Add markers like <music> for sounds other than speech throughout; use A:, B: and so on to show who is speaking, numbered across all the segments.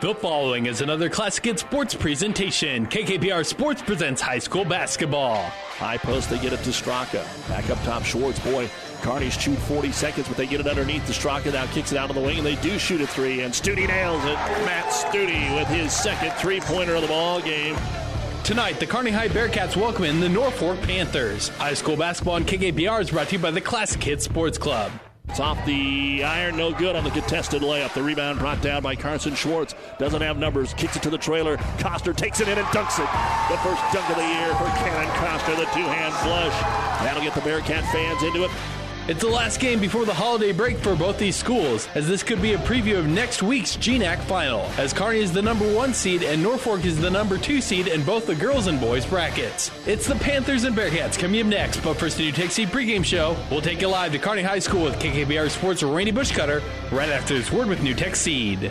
A: The following is another Classic Hit Sports presentation. KKPR Sports presents high school basketball.
B: High post, they get it to Straka. Back up top, Schwartz. Boy, Kearney's shoot 40 seconds, but they get it underneath the Straka. Now kicks it out of the wing, and they do shoot a three. And Stute nails it. Matt Stute with his second three pointer of the ball game.
A: Tonight, the Kearney High Bearcats welcome in the Norfolk Panthers. High school basketball on KKPR is brought to you by the Classic Hit Sports Club.
B: It's off the iron, no good on the contested layup. The rebound brought down by Carson Schwartz. Doesn't have numbers, kicks it to the trailer. Coster takes it in and dunks it. The first dunk of the year for Cannon Coster, the two hand flush. That'll get the Bearcat fans into it.
A: It's the last game before the holiday break for both these schools, as this could be a preview of next week's GNAC final, as Kearney is the number one seed and Norfolk is the number two seed in both the girls and boys brackets. It's the Panthers and Bearcats coming up next, but first the NuTech Seed pregame show. We'll take you live to Kearney High School with KKPR Sports' Randy Bushcutter right after this word with NuTech Seed.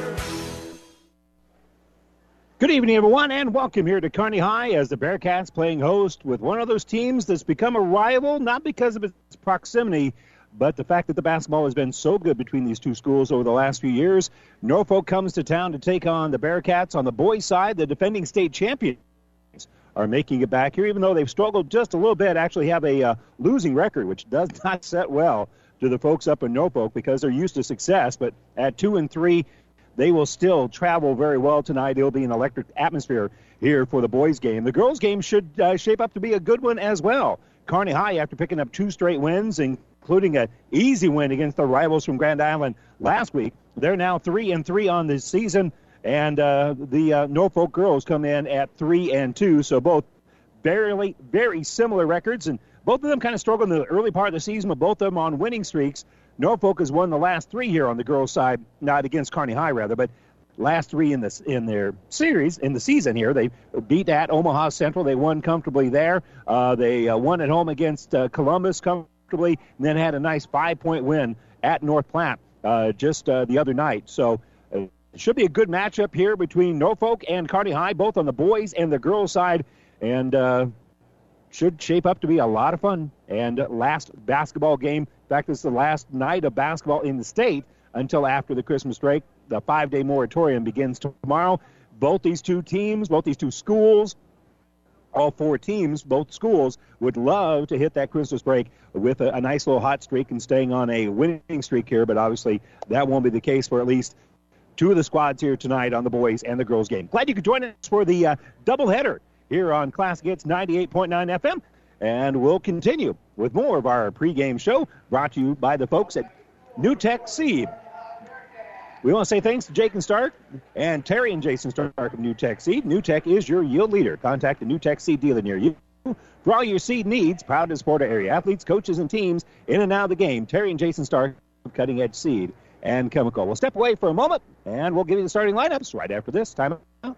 C: Good evening, everyone, and welcome here to Kearney High as the Bearcats playing host with one of those teams that's become a rival, not because of its proximity, but the fact that the basketball has been so good between these two schools over the last few years. Norfolk comes to town to take on the Bearcats. On the boys' side, the defending state champions are making it back here, even though they've struggled just a little bit, actually have a uh, losing record, which does <laughs> not set well to the folks up in Norfolk because they're used to success. But at two and three, they will still travel very well tonight. It'll be an electric atmosphere here for the boys' game. The girls' game should uh, shape up to be a good one as well. Kearney High, after picking up two straight wins, including an easy win against the rivals from Grand Island last week, they're now three and three on the season. And uh, the uh, Norfolk girls come in at three and two, so both barely very similar records, and both of them kind of struggled in the early part of the season, but both of them on winning streaks. Norfolk has won the last three here on the girls' side, not against Kearney High rather, but last three in this in their series in the season here. They beat at Omaha Central. They won comfortably there. Uh, they uh, won at home against uh, Columbus comfortably, and then had a nice five-point win at North Platte uh, just uh, the other night. So. Uh, it should be a good matchup here between Norfolk and Kearney High, both on the boys and the girls side, and should shape up to be a lot of fun. And last basketball game fact, this is the last night of basketball in the state until after the Christmas break. The five day moratorium begins tomorrow. Both these two teams, both these two schools, all four teams, both schools, would love to hit that Christmas break with a, a, nice little hot streak and staying on a winning streak here, but obviously that won't be the case for at least two of the squads here tonight on the boys and the girls game. Glad you could join us for the uh, doubleheader here on Classic Hits 98.9 FM. And we'll continue with more of our pregame show brought to you by the folks at NuTech Seed. We want to say thanks to Jake and Stark and Terry and Jason Stark of NuTech Seed. NuTech is your yield leader. Contact a NuTech Seed dealer near you. For all your seed needs, proud to support our area athletes, coaches, and teams in and out of the game. Terry and Jason Stark of Cutting Edge Seed and Chemical. We'll step away for a moment, and we'll give you the starting lineups right after this. Time out.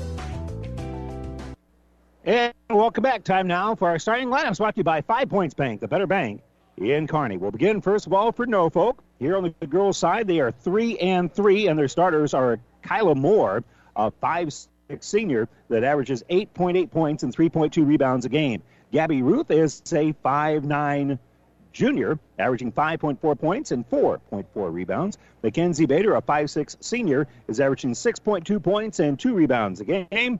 C: And welcome back. Time now for our starting lineups brought to you by Five Points Bank, the better bank in Kearney. We'll begin first of all for Norfolk. Here on the girls' side, they are three and three, and their starters are Kyla Moore, a five six senior that averages 8.8 points and 3.2 rebounds a game. Gabby Ruth is a five nine junior, averaging 5.4 points and 4.4 rebounds. Mackenzie Bader, a five six senior, is averaging 6.2 points and 2 rebounds a game.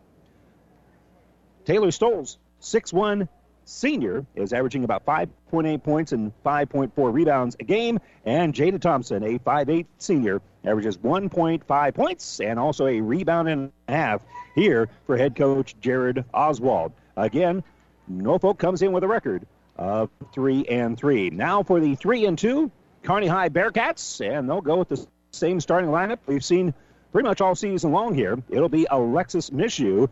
C: Taylor Stoles, 6'1 senior, is averaging about 5.8 points and 5.4 rebounds a game. And Jada Thompson, a 5'8 senior, averages 1.5 points and also a rebound and a half here for head coach Jared Oswald. Again, Norfolk comes in with a record of three and three. Now for the three and two, Kearney High Bearcats, and they'll go with the same starting lineup we've seen pretty much all season long here. It'll be Alexis Mishu,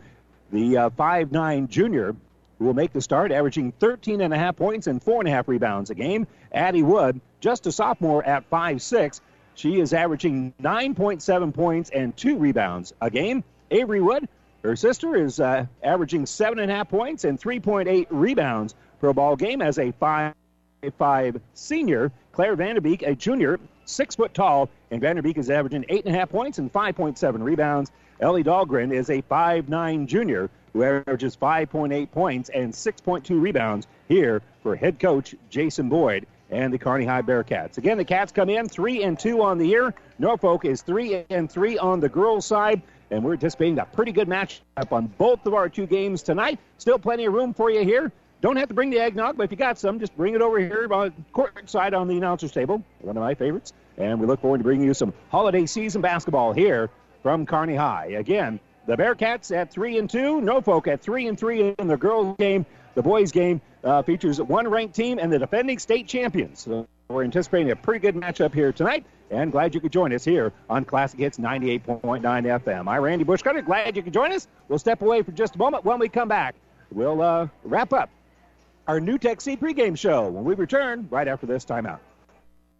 C: the uh, five nine junior, will make the start, averaging 13 and a half points and four and a half rebounds a game. Addie Wood, just a sophomore at five six, she is averaging 9.7 points and two rebounds a game. Avery Wood, her sister, is uh, averaging seven and a half points and 3.8 rebounds per ball game as a five-five senior. Claire Vanderbeek, a junior, six foot tall, and Vanderbeek is averaging eight and a half points and 5.7 rebounds. Ellie Dahlgren is a 5'9 junior who averages 5.8 points and 6.2 rebounds here for head coach Jason Boyd and the Kearney High Bearcats. Again, the Cats come in three and two on the year. Norfolk is three and three on the girls' side, and we're anticipating a pretty good matchup on both of our two games tonight. Still plenty of room for you here. Don't have to bring the eggnog, but if you got some, just bring it over here on court side on the announcer's table. One of my favorites. And we look forward to bringing you some holiday season basketball here from Kearney High. Again, the Bearcats at three and two, Norfolk at three and three in the girls' game. The boys' game uh, features one ranked team and the defending state champions. So we're anticipating a pretty good matchup here tonight, and glad you could join us here on Classic Hits 98.9 FM. I'm Randy Bushcutter. Glad you could join us. We'll step away for just a moment. When we come back, we'll uh, wrap up our NuTech Seed pregame show when we return right after this timeout.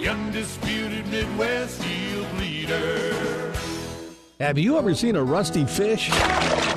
D: The undisputed Midwest yield leader.
E: Have you ever seen a rusty fish?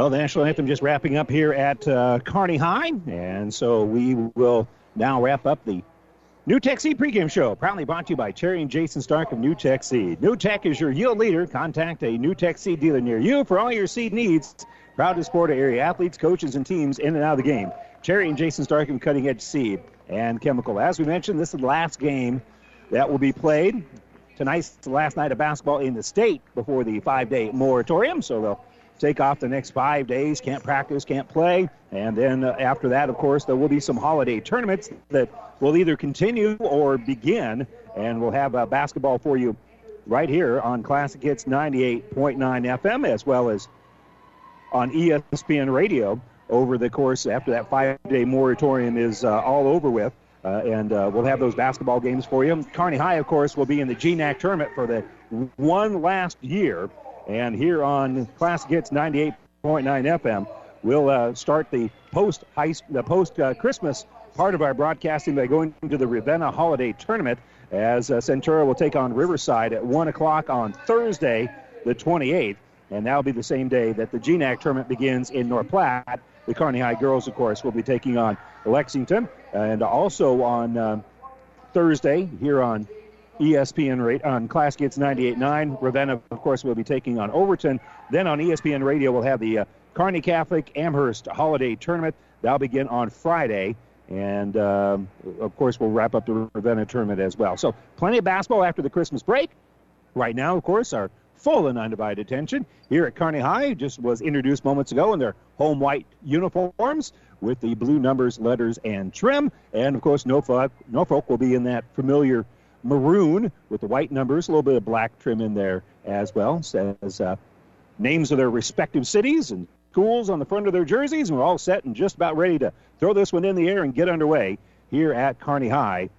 C: Well, the national anthem just wrapping up here at uh, Kearney High, and so we will now wrap up the NuTech Seed pregame show, proudly brought to you by Terry and Jason Stark of NuTech Seed. NuTech is your yield leader. Contact a NuTech Seed dealer near you for all your seed needs. Proud to support area athletes, coaches, and teams in and out of the game. Terry and Jason Stark of Cutting Edge Seed and Chemical. As we mentioned, this is the last game that will be played. Tonight's the last night of basketball in the state before the five-day moratorium, so they'll take off the next five days, can't practice, can't play. And then uh, after that, of course, there will be some holiday tournaments that will either continue or begin. And we'll have uh, basketball for you right here on Classic Hits 98.9 FM as well as on ESPN Radio over the course after that five day moratorium is uh, all over with. Uh, and uh, we'll have those basketball games for you. Kearney High, of course, will be in the GNAC tournament for the one last year. And here on Classic Gets 98.9 FM, we'll uh, start the post high, the post uh, Christmas part of our broadcasting by going to the Ravenna Holiday Tournament as uh, Centura will take on Riverside at 1 o'clock on Thursday, the 28th. And that'll be the same day that the GNAC tournament begins in North Platte. The Kearney High girls, of course, will be taking on Lexington. And also on uh, Thursday, here on ESPN rate on Class Hits 98.9, Ravenna, of course, will be taking on Overton. Then on ESPN Radio, we'll have the uh, Kearney Catholic Amherst Holiday Tournament. That'll begin on Friday. And um, of course, we'll wrap up the Ravenna tournament as well. So, plenty of basketball after the Christmas break. Right now, of course, our full and undivided attention here at Kearney High just was introduced moments ago in their home white uniforms with the blue numbers, letters, and trim. And of course, Norfolk, Norfolk will be in that familiar maroon with the white numbers, a little bit of black trim in there as well. Says uh, names of their respective cities and schools on the front of their jerseys, and we're all set and just about ready to throw this one in the air and get underway here at Kearney High.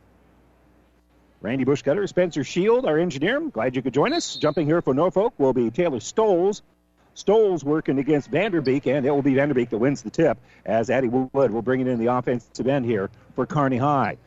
C: Randy Bushcutter, Spencer Shield, our engineer. Glad you could join us. Jumping here for Norfolk will be Taylor Stoles. Stoles working against Vanderbeek, and it will be Vanderbeek that wins the tip as Addie Wood will bring it in the offensive end here for Kearney High.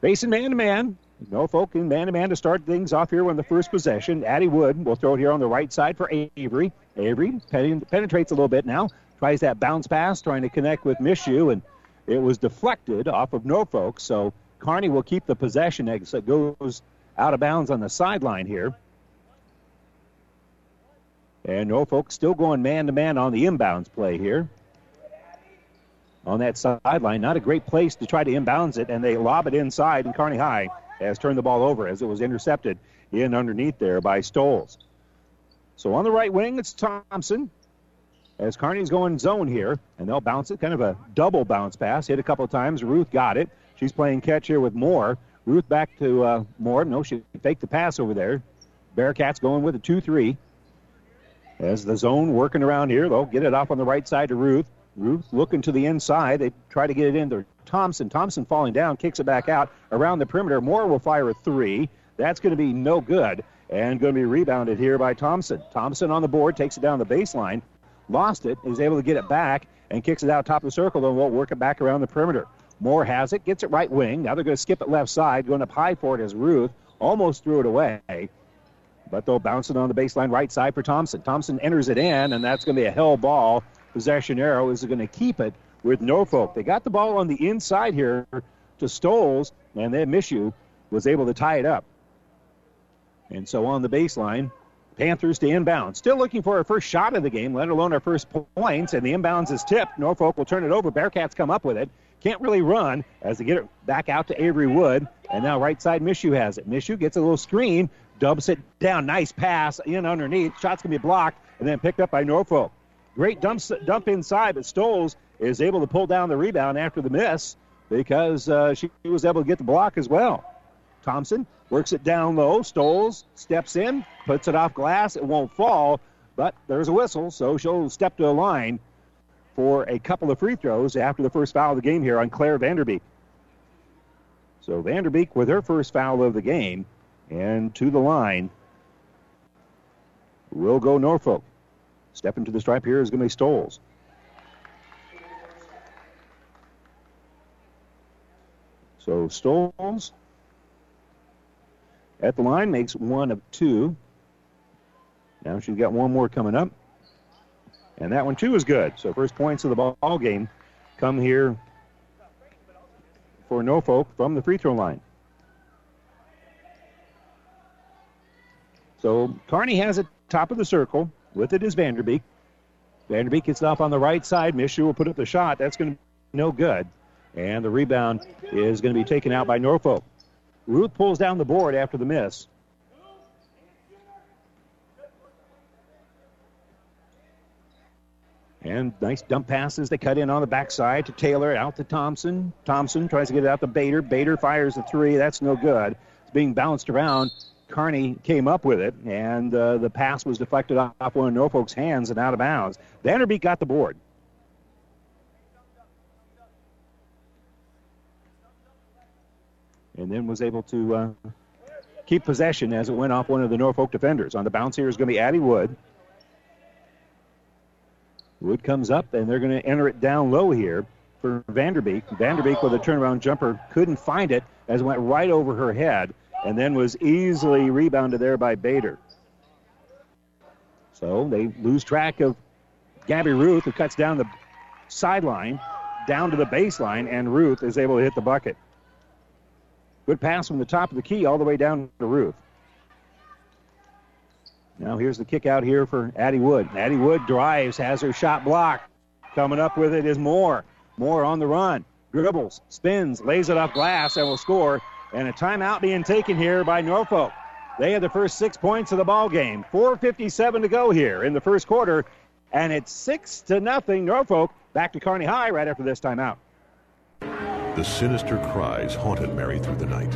C: Facing man to man, Norfolk in man to man to start things off here on the first possession. Addie Wood will throw it here on the right side for Avery. Avery penetrates a little bit now, tries that bounce pass, trying to connect with Mishu, and it was deflected off of Norfolk. So Kearney will keep the possession as it goes out of bounds on the sideline here. And Norfolk still going man to man on the inbounds play here. On that sideline, not a great place to try to inbounds it, and they lob it inside, and Kearney High has turned the ball over as it was intercepted in underneath there by Stoles. So on the right wing, it's Thompson. As Kearney's going zone here, and they'll bounce it, kind of a double bounce pass. Hit a couple times. Ruth got it. She's playing catch here with Moore. Ruth back to uh, Moore. No, she faked the pass over there. Bearcats going with a 2 3. As the zone working around here, they'll get it off on the right side to Ruth. Ruth looking to the inside. They try to get it into Thompson. Thompson falling down, kicks it back out around the perimeter. Moore will fire a three. That's going to be no good and going to be rebounded here by Thompson. Thompson on the board takes it down the baseline, lost it, is able to get it back and kicks it out top of the circle. Then we'll work it back around the perimeter. Moore has it, gets it right wing. Now they're going to skip it left side, going up high for it as Ruth almost threw it away. But they'll bounce it on the baseline right side for Thompson. Thompson enters it in, and that's going to be a hell ball. Possession arrow is going to keep it with Norfolk. They got the ball on the inside here to Stoles, and then Mishu was able to tie it up. And so on the baseline, Panthers to inbound. Still looking for our first shot of the game, let alone our first points, and the inbounds is tipped. Norfolk will turn it over. Bearcats come up with it. Can't really run as they get it back out to Avery Wood. And now right side, Mishu has it. Mishu gets a little screen, dumps it down. Nice pass in underneath. Shot's going to be blocked and then picked up by Norfolk. Great dump, dump inside, but Stoles is able to pull down the rebound after the miss because uh, she was able to get the block as well. Thompson works it down low. Stoles steps in, puts it off glass. It won't fall, but there's a whistle, so she'll step to the line for a couple of free throws after the first foul of the game here on Claire Vanderbeek. So Vanderbeek with her first foul of the game, and to the line will go Norfolk. Stepping to the stripe here is going to be Stoles. So Stoles at the line makes one of two. Now she's got one more coming up. And that one, too, is good. So first points of the ball game come here for Norfolk from the free throw line. So Kearney has it top of the circle. With it is Vanderbeek. Vanderbeek gets off on the right side. Mishu will put up the shot. That's going to be no good. And the rebound is going to be taken out by Norfolk. Ruth pulls down the board after the miss. And nice dump passes. They cut in on the backside to Taylor, out to Thompson. Thompson tries to get it out to Bader. Bader fires the three. That's no good. It's being bounced around. Kearney came up with it, and uh, the pass was deflected off one of Norfolk's hands and out of bounds. Vanderbeek got the board. And then was able to uh, keep possession as it went off one of the Norfolk defenders. On the bounce here is going to be Addie Wood. Wood comes up, and they're going to enter it down low here for Vanderbeek. Vanderbeek with a turnaround jumper couldn't find it as it went right over her head and then was easily rebounded there by Bader. So they lose track of Gabby Ruth, who cuts down the sideline, down to the baseline, and Ruth is able to hit the bucket. Good pass from the top of the key all the way down to Ruth. Now here's the kick out here for Addie Wood. Addie Wood drives, has her shot blocked. Coming up with it is Moore. Moore on the run. Dribbles, spins, lays it off glass, and will score. And a timeout being taken here by Norfolk. They had the first six points of the ball game. 4:57 to go here in the first quarter, and it's six to nothing. Norfolk back to Kearney High right after this timeout.
F: The sinister cries haunted Mary through the night.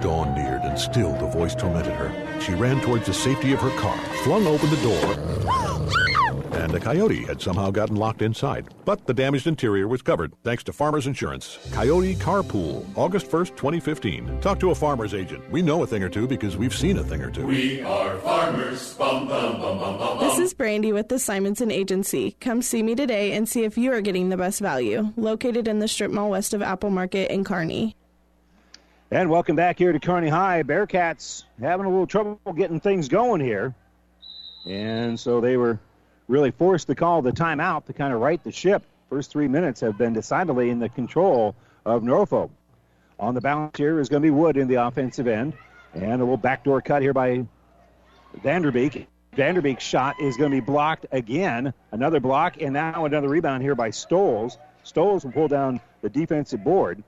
F: Dawn neared, and still the voice tormented her. She ran towards the safety of her car, flung open the door, and a coyote had somehow gotten locked inside. But the damaged interior was covered thanks to Farmers Insurance. Coyote Carpool, August 1st, 2015. Talk to a farmer's agent. We know a thing or two because we've seen a thing or two.
D: We are farmers. Bum, bum, bum, bum, bum,
G: This is Brandy with the Simonson Agency. Come see me today and see if you are getting the best value. Located in the strip mall west of Apple Market in Kearney.
C: And welcome back here to Kearney High. Bearcats having a little trouble getting things going here. And so they were really forced to call the timeout to kind of right the ship. First three minutes have been decidedly in the control of Norfolk. On the bounce here is going to be Wood in the offensive end. And a little backdoor cut here by Vanderbeek. Vanderbeek's shot is going to be blocked again. Another block, and now another rebound here by Stoles. Stoles will pull down the defensive board.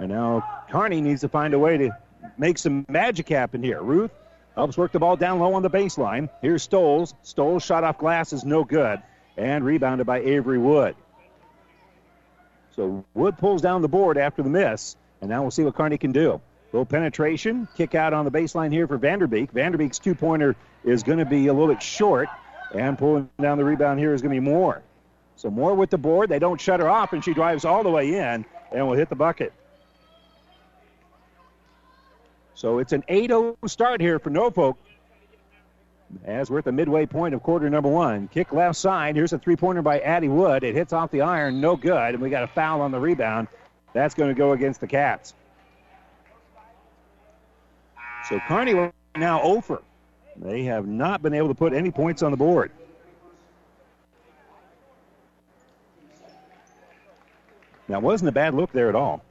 C: And now Kearney needs to find a way to make some magic happen here. Ruth helps work the ball down low on the baseline. Here's Stoles. Stoles shot off glass is no good. And rebounded by Avery Wood. So Wood pulls down the board after the miss. And now we'll see what Kearney can do. Little penetration, kick out on the baseline here for Vanderbeek. Vanderbeek's two pointer is going to be a little bit short. And pulling down the rebound here is going to be Moore. So Moore with the board. They don't shut her off, and she drives all the way in and will hit the bucket. So it's an 8 0 start here for Norfolk. As we're at the midway point of quarter number one. Kick left side. Here's a three pointer by Addie Wood. It hits off the iron, no good. And we got a foul on the rebound. That's going to go against the Cats. So Kearney now oh over. They have not been able to put any points on the board. Now, wasn't a bad look there at all.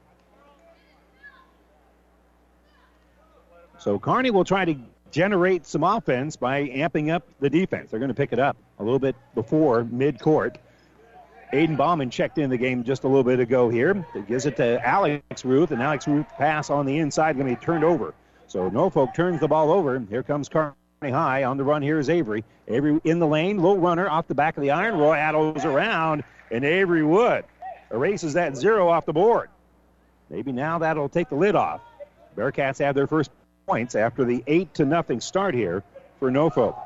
C: So Kearney will try to generate some offense by amping up the defense. They're going to pick it up a little bit before midcourt. Aiden Bauman checked in the game just a little bit ago here. It gives it to Alex Ruth, and Alex Ruth pass on the inside going to be turned over. So Norfolk turns the ball over. Here comes Kearney High. On the run here is Avery. Avery in the lane, low runner off the back of the iron. Roy Addos around, and Avery Wood erases that zero off the board. Maybe now that'll take the lid off. Bearcats have their first points after the 8 to nothing start here for Norfolk.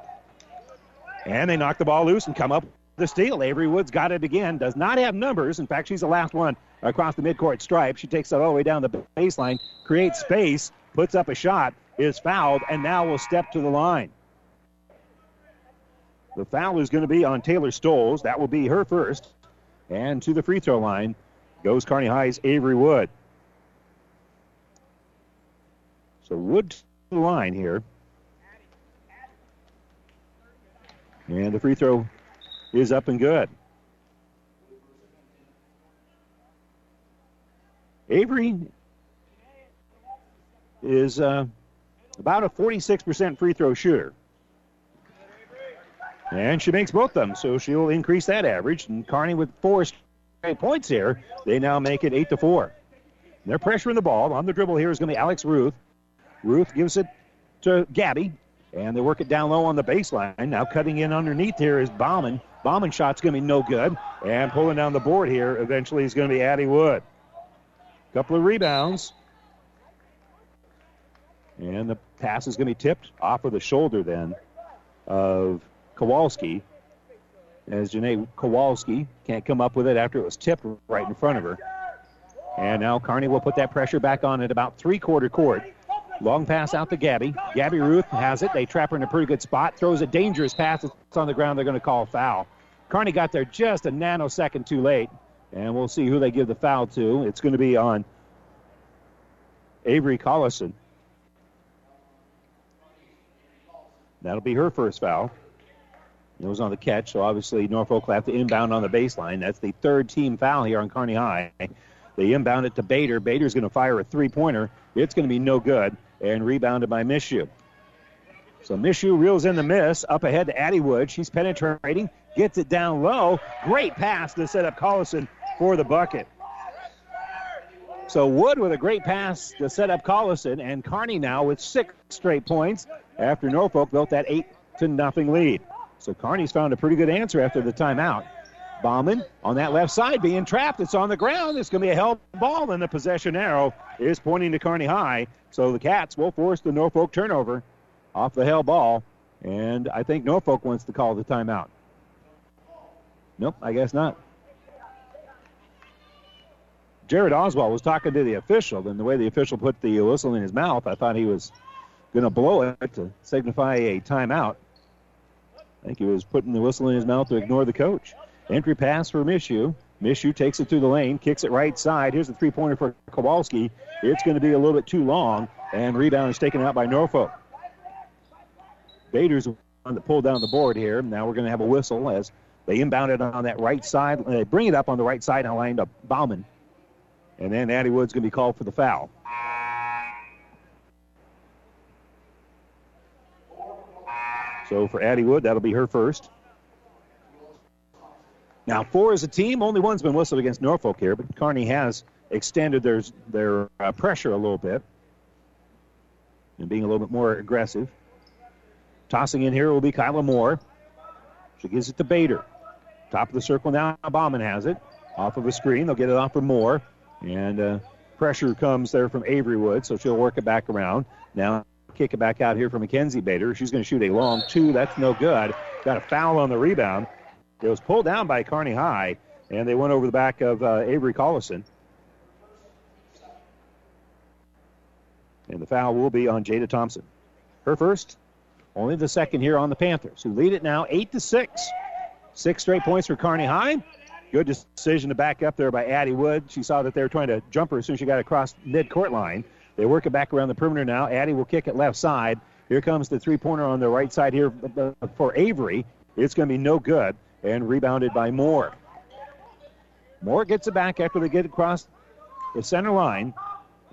C: And they knock the ball loose and come up the steal. Avery Woods got it again. Does not have numbers. In fact, she's the last one across the midcourt stripe. She takes it all the way down the baseline, creates space, puts up a shot, is fouled, and now will step to the line. The foul is going to be on Taylor Stoles. That will be her first. And to the free throw line goes Kearney High's Avery Wood. So Wood to the line here. And the free throw is up and good. Avery is uh, about a 46% free throw shooter. And she makes both of them, so she'll increase that average. And Kearney with four straight points here, they now make it 8 to 4. They're pressuring the ball. On the dribble here is going to be Alex Ruth. Ruth gives it to Gabby, and they work it down low on the baseline. Now cutting in underneath here is Bauman. Bauman shot's going to be no good. And pulling down the board here eventually is going to be Addie Wood. Couple of rebounds And the pass is going to be tipped off of the shoulder then of Kowalski. As Janae Kowalski can't come up with it after it was tipped right in front of her. And now Kearney will put that pressure back on at about three quarter court. Long pass out to Gabby. Gabby Ruth has it. They trap her in a pretty good spot. Throws a dangerous pass. It's on the ground. They're going to call foul. Kearney got there just a nanosecond too late. And we'll see who they give the foul to. It's going to be on Avery Collison. That'll be her first foul. It was on the catch, so obviously Norfolk will have to inbound on the baseline. That's the third team foul here on Kearney High. They inbound it to Bader. Bader's going to fire a three pointer. It's going to be no good and rebounded by Mishu. So Mishu reels in the miss up ahead to Addie Wood. She's penetrating, gets it down low. Great pass to set up Collison for the bucket. So Wood with a great pass to set up Collison, and Kearney now with six straight points after Norfolk built that eight to nothing lead. So Kearney's found a pretty good answer after the timeout. Bauman on that left side being trapped. It's on the ground. It's going to be a held ball, and the possession arrow is pointing to Kearney High. So the Cats will force the Norfolk turnover off the held ball, and I think Norfolk wants to call the timeout. Nope, I guess not. Jared Oswald was talking to the official, and the way the official put the whistle in his mouth, I thought he was going to blow it to signify a timeout. I think he was putting the whistle in his mouth to ignore the coach. Entry pass for Mishu. Mishu takes it through the lane, kicks it right side. Here's the three pointer for Kowalski. It's going to be a little bit too long, and rebound is taken out by Norfolk. Bader's on the pull down the board here. Now we're going to have a whistle as they inbound it on that right side. They bring it up on the right side and line to Bauman. And then Addie Wood's going to be called for the foul. So for Addie Wood, that'll be her first. Now, four as a team, only one's been whistled against Norfolk here, but Kearney has extended their, their uh, pressure a little bit and being a little bit more aggressive. Tossing in here will be Kyla Moore. She gives it to Bader. Top of the circle now, Bauman has it. Off of a screen, they'll get it off for Moore. And uh, pressure comes there from Avery Wood, so she'll work it back around. Now, kick it back out here for Mackenzie Bader. She's going to shoot a long two. That's no good. Got a foul on the rebound. It was pulled down by Kearney High, and they went over the back of uh, Avery Collison. And the foul will be on Jada Thompson. Her first, only the second here on the Panthers, who lead it now eight to six. Six straight points for Kearney High. Good decision to back up there by Addie Wood. She saw that they were trying to jump her as soon as she got across mid-court line. They work it back around the perimeter now. Addie will kick it left side. Here comes the three-pointer on the right side here for Avery. It's going to be no good and rebounded by Moore. Moore gets it back after they get across the center line.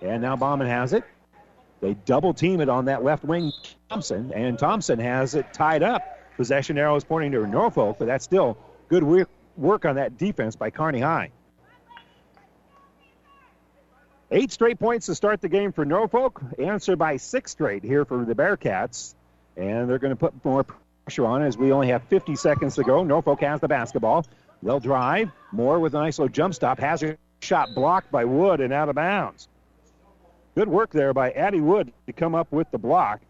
C: And now Bauman has it. They double team it on that left wing, Thompson, and Thompson has it tied up. Possession arrow is pointing to Norfolk, but that's still good work on that defense by Kearney High. Eight straight points to start the game for Norfolk, answered by six straight here for the Bearcats. And they're going to put more pressure on as we only have 50 seconds to go. Norfolk has the basketball. They'll drive. Moore with a nice little jump stop. Has a shot blocked by Wood and out of bounds. Good work there by Addie Wood to come up with the block.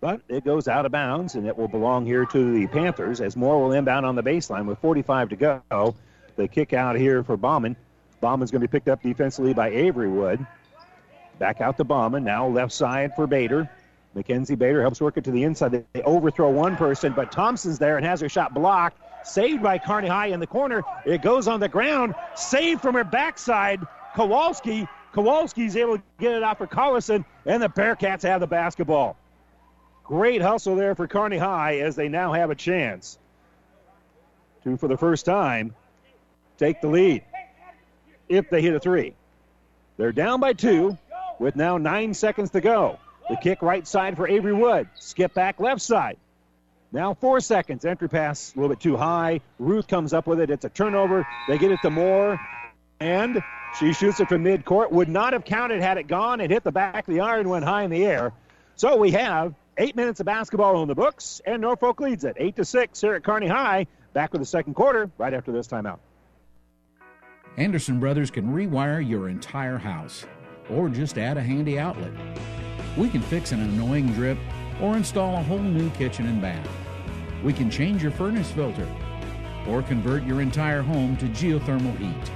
C: But it goes out of bounds, and it will belong here to the Panthers as Moore will inbound on the baseline with 45 to go. The kick out here for Bauman. Bauman's going to be picked up defensively by Avery Wood. Back out to Bauman. Now left side for Bader. Mackenzie Bader helps work it to the inside. They overthrow one person, but Thompson's there and has her shot blocked. Saved by Kearney High in the corner. It goes on the ground. Saved from her backside. Kowalski. Kowalski's able to get it out for Collison, and the Bearcats have the basketball. Great hustle there for Kearney High as they now have a chance to, for the first time, take the lead if they hit a three. They're down by two with now nine seconds to go. The kick right side for Avery Wood. Skip back left side. Now four seconds. Entry pass a little bit too high. Ruth comes up with it. It's a turnover. They get it to Moore. And she shoots it from midcourt. Would not have counted had it gone. It hit the back of the iron, went high in the air. So we have eight minutes of basketball on the books, and Norfolk leads it. Eight to six here at Kearney High. Back with the second quarter right after this timeout.
H: Anderson Brothers can rewire your entire house or just add a handy outlet. We can fix an annoying drip or install a whole new kitchen and bath. We can change your furnace filter or convert your entire home to geothermal heat.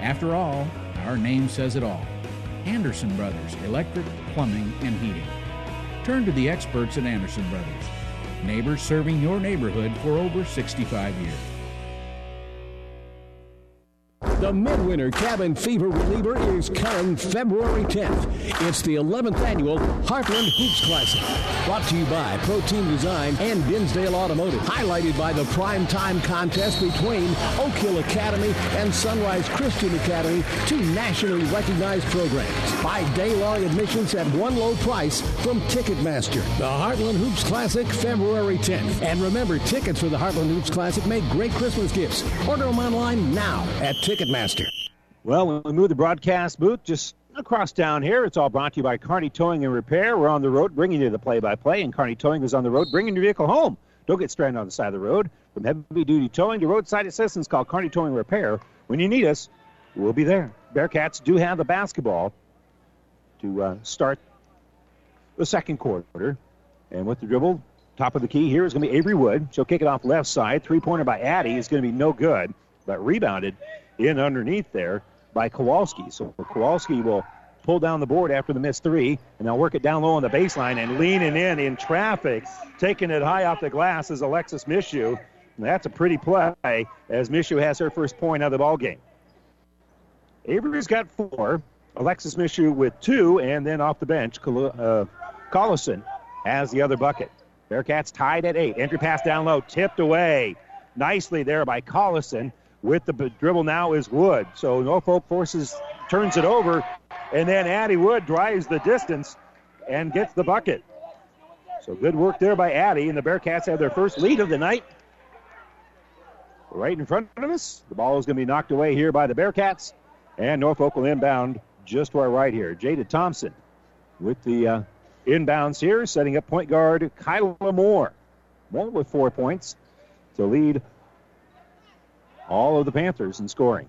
H: After all, our name says it all Anderson Brothers Electric, Plumbing, and Heating. Turn to the experts at Anderson Brothers, neighbors serving your neighborhood for over 65 years.
E: The Midwinter Cabin Fever Reliever is coming February 10th. It's the 11th annual Heartland Hoops Classic. Brought to you by Protein Design and Dinsdale Automotive. Highlighted by the prime time contest between Oak Hill Academy and Sunrise Christian Academy, two nationally recognized programs. Buy day-long admissions at one low price from Ticketmaster. The Heartland Hoops Classic, February 10th. And remember, tickets for the Heartland Hoops Classic make great Christmas gifts. Order them online now at Ticketmaster.
C: Well, when we move the broadcast booth just across down here, it's all brought to you by Kearney Towing and Repair. We're on the road bringing you the play-by-play, and Kearney Towing is on the road bringing your vehicle home. Don't get stranded on the side of the road. From heavy-duty towing to roadside assistance, call Kearney Towing and Repair. When you need us, we'll be there. Bearcats do have the basketball to uh, start the second quarter. And with the dribble, top of the key here is going to be Avery Wood. She'll kick it off left side. Three-pointer by Addie is going to be no good, but rebounded in underneath there by Kowalski. So Kowalski will pull down the board after the missed three, and they'll work it down low on the baseline and leaning in in traffic, taking it high off the glass is Alexis Mishu. And that's a pretty play as Mishu has her first point of the ball game. Avery's got four. Alexis Mishu with two, and then off the bench, uh, Collison has the other bucket. Bearcats tied at eight. Entry pass down low, tipped away nicely there by Collison with the dribble now is Wood. So Norfolk forces, turns it over, and then Addie Wood drives the distance and gets the bucket. So good work there by Addie, and the Bearcats have their first lead of the night. Right in front of us. The ball is going to be knocked away here by the Bearcats, and Norfolk will inbound just to our right here. Jada Thompson with the uh, inbounds here, setting up point guard Kyla Moore. Moore with four points to lead all of the Panthers in scoring.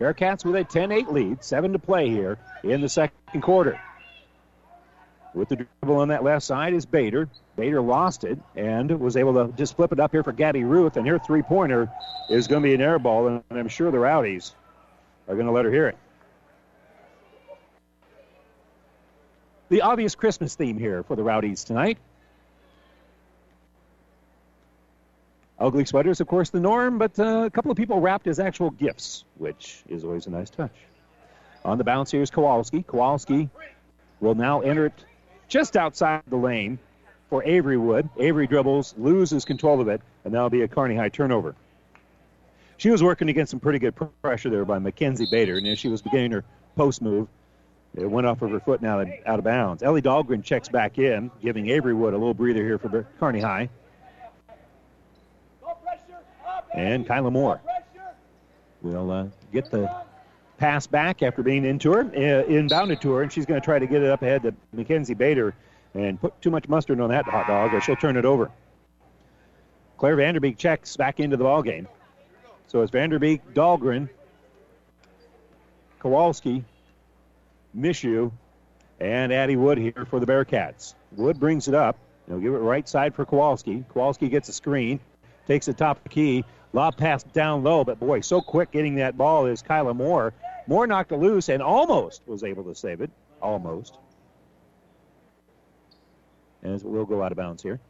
C: Bearcats with a 10 8 lead, seven to play here in the second quarter. With the dribble on that left side is Bader. Bader lost it and was able to just flip it up here for Gabby Ruth, and her three pointer is going to be an air ball, and I'm sure the Rowdies are going to let her hear it. The obvious Christmas theme here for the Rowdies tonight. Ugly sweaters, of course, the norm, but uh, a couple of people wrapped as actual gifts, which is always a nice touch. On the bounce here is Kowalski. Kowalski will now enter it just outside the lane for Avery Wood. Avery dribbles, loses control of it, and that'll be a Kearney High turnover. She was working against some pretty good pressure there by Mackenzie Bader, and as she was beginning her post move, it went off of her foot and out of, out of bounds. Ellie Dahlgren checks back in, giving Avery Wood a little breather here for Carney High. And Kyla Moore will uh, get the pass back after being into her, uh, inbounded to her, and she's going to try to get it up ahead to Mackenzie Bader and put too much mustard on that hot dog, or she'll turn it over. Claire Vanderbeek checks back into the ball game. So it's Vanderbeek, Dahlgren, Kowalski, Mishu, and Addie Wood here for the Bearcats. Wood brings it up. He'll give it right side for Kowalski. Kowalski gets a screen, takes the top of the key, Lob pass down low, but boy, so quick getting that ball is Kyla Moore. Moore knocked it loose and almost was able to save it. Almost. As it will go out of bounds here.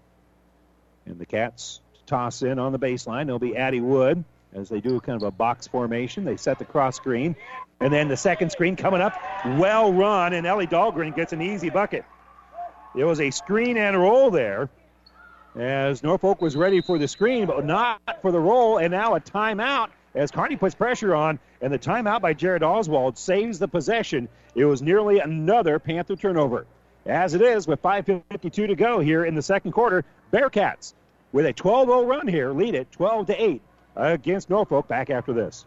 C: And the Cats toss in on the baseline. They'll be Addie Wood as they do kind of a box formation. They set the cross screen. And then the second screen coming up. Well run, and Ellie Dahlgren gets an easy bucket. There was a screen and roll there as Norfolk was ready for the screen, but not for the roll, and now a timeout as Kearney puts pressure on, and the timeout by Jared Oswald saves the possession. It was nearly another Panther turnover. As it is, with 5.52 to go here in the second quarter, Bearcats with a 12 0 run here lead it 12 to 8 against Norfolk back after this.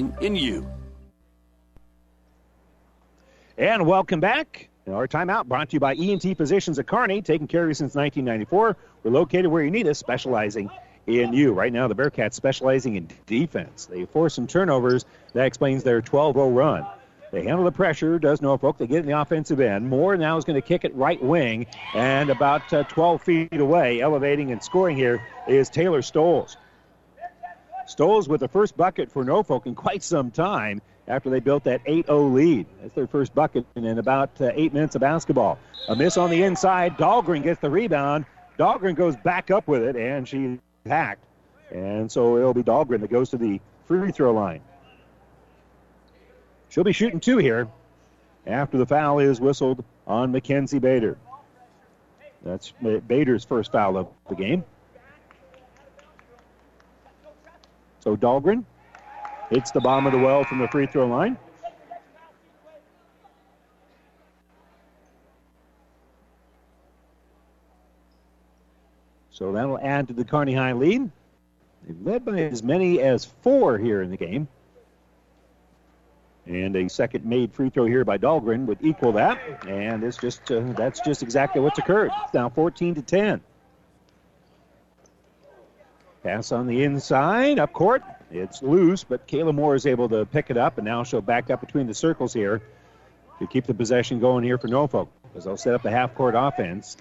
B: in you.
C: And welcome back. Our timeout brought to you by ENT Physicians of Kearney, taking care of you since 1994. We're located where you need us, specializing in you. Right now, the Bearcats specializing in defense. They force some turnovers. That explains their 12 0 run. They handle the pressure, does Norfolk. They get in the offensive end. Moore now is going to kick it right wing, and about uh, 12 feet away, elevating and scoring here is Taylor Stoles. Stoles with the first bucket for Norfolk in quite some time after they built that 8-0 lead. That's their first bucket in about uh, eight minutes of basketball. A miss on the inside. Dahlgren gets the rebound. Dahlgren goes back up with it, and she's hacked. And so it'll be Dahlgren that goes to the free throw line. She'll be shooting two here after the foul is whistled on Mackenzie Bader. That's Bader's first foul of the game. So Dahlgren hits the bottom of the well from the free throw line. So that'll add to the Kearney High lead. They've led by as many as four here in the game. And a second made free throw here by Dahlgren would equal that. And it's just uh, that's just exactly what's occurred. Now 14 to 10. Pass on the inside, up court. It's loose, but Kayla Moore is able to pick it up, and now she'll back up between the circles here to keep the possession going here for Norfolk because they'll set up the half court offense.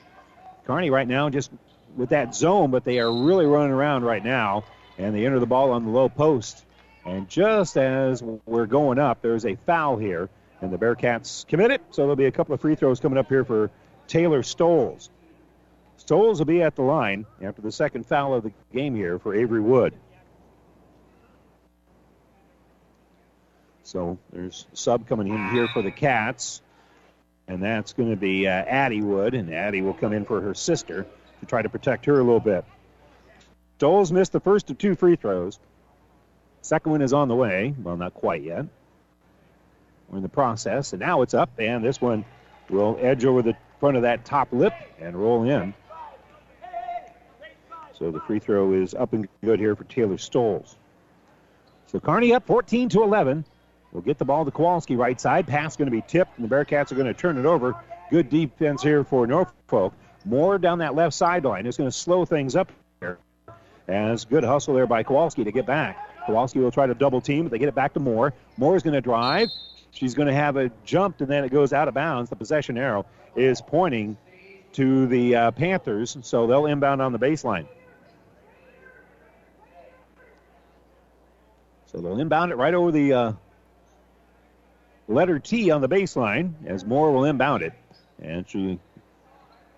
C: Kearney right now just with that zone, but they are really running around right now, and they enter the ball on the low post. And just as we're going up, there's a foul here, and the Bearcats commit it, so there'll be a couple of free throws coming up here for Taylor Stoles. Stoles will be at the line after the second foul of the game here for Avery Wood. So there's sub coming in here for the Cats, and that's going to be uh, Addie Wood, and Addie will come in for her sister to try to protect her a little bit. Stoles missed the first of two free throws. Second one is on the way. Well, not quite yet. We're in the process, and now it's up, and this one will edge over the front of that top lip and roll in. So the free throw is up and good here for Taylor Stoles. So Kearney up 14 to 11. We'll get the ball to Kowalski right side. Pass going to be tipped, and the Bearcats are going to turn it over. Good defense here for Norfolk. Moore down that left sideline is going to slow things up here. As good hustle there by Kowalski to get back. Kowalski will try to double team, but they get it back to Moore. Moore is going to drive. She's going to have a jump, and then it goes out of bounds. The possession arrow is pointing to the uh, Panthers, so they'll inbound on the baseline. So they'll inbound it right over the uh, letter T on the baseline as Moore will inbound it. And she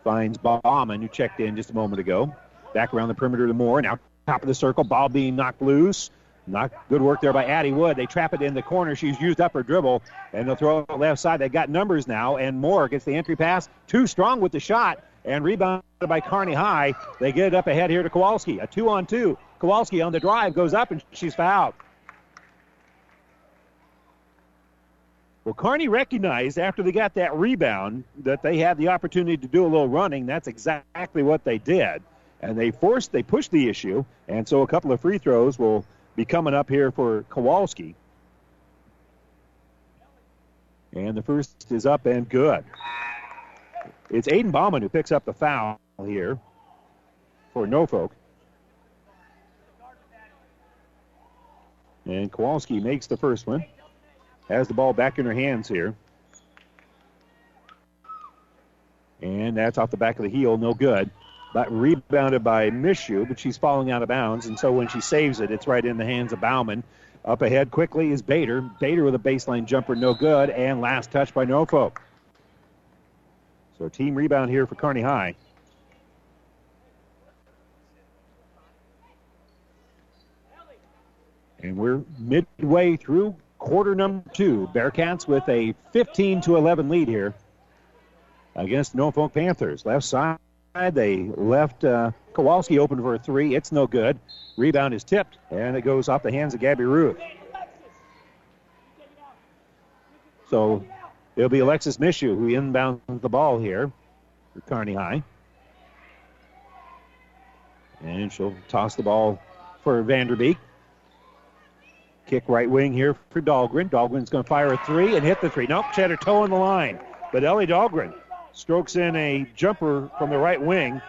C: finds Bauman, who checked in just a moment ago. Back around the perimeter to Moore. Now top of the circle, ball being knocked loose. Not good work there by Addie Wood. They trap it in the corner. She's used up her dribble, and they'll throw it left side. They got numbers now, and Moore gets the entry pass. Too strong with the shot, and rebounded by Kearney High. They get it up ahead here to Kowalski. A two on two. Kowalski on the drive goes up, and she's fouled. Well, Kearney recognized after they got that rebound that they had the opportunity to do a little running. That's exactly what they did. And they forced, they pushed the issue. And so a couple of free throws will be coming up here for Kowalski. And the first is up and good. It's Aiden Bauman who picks up the foul here for Norfolk. And Kowalski makes the first one has the ball back in her hands here. And that's off the back of the heel, no good. But rebounded by Mishu, but she's falling out of bounds. And so when she saves it, it's right in the hands of Bauman. Up ahead quickly is Bader. Bader with a baseline jumper, no good. And last touch by Norfolk. So team rebound here for Kearney High. And we're midway through quarter number two. Bearcats with a 15 to 11 lead here against Norfolk Panthers. Left side, they left uh, Kowalski open for a three. It's no good. Rebound is tipped, and it goes off the hands of Gabby Ruth. So it'll be Alexis Mishu who inbounds the ball here for Kearney High. And she'll toss the ball for Vanderbeek. Kick right wing here for Dahlgren. Dahlgren's going to fire a three and hit the three. Nope, her toe on the line. But Ellie Dahlgren strokes in a jumper from the right wing.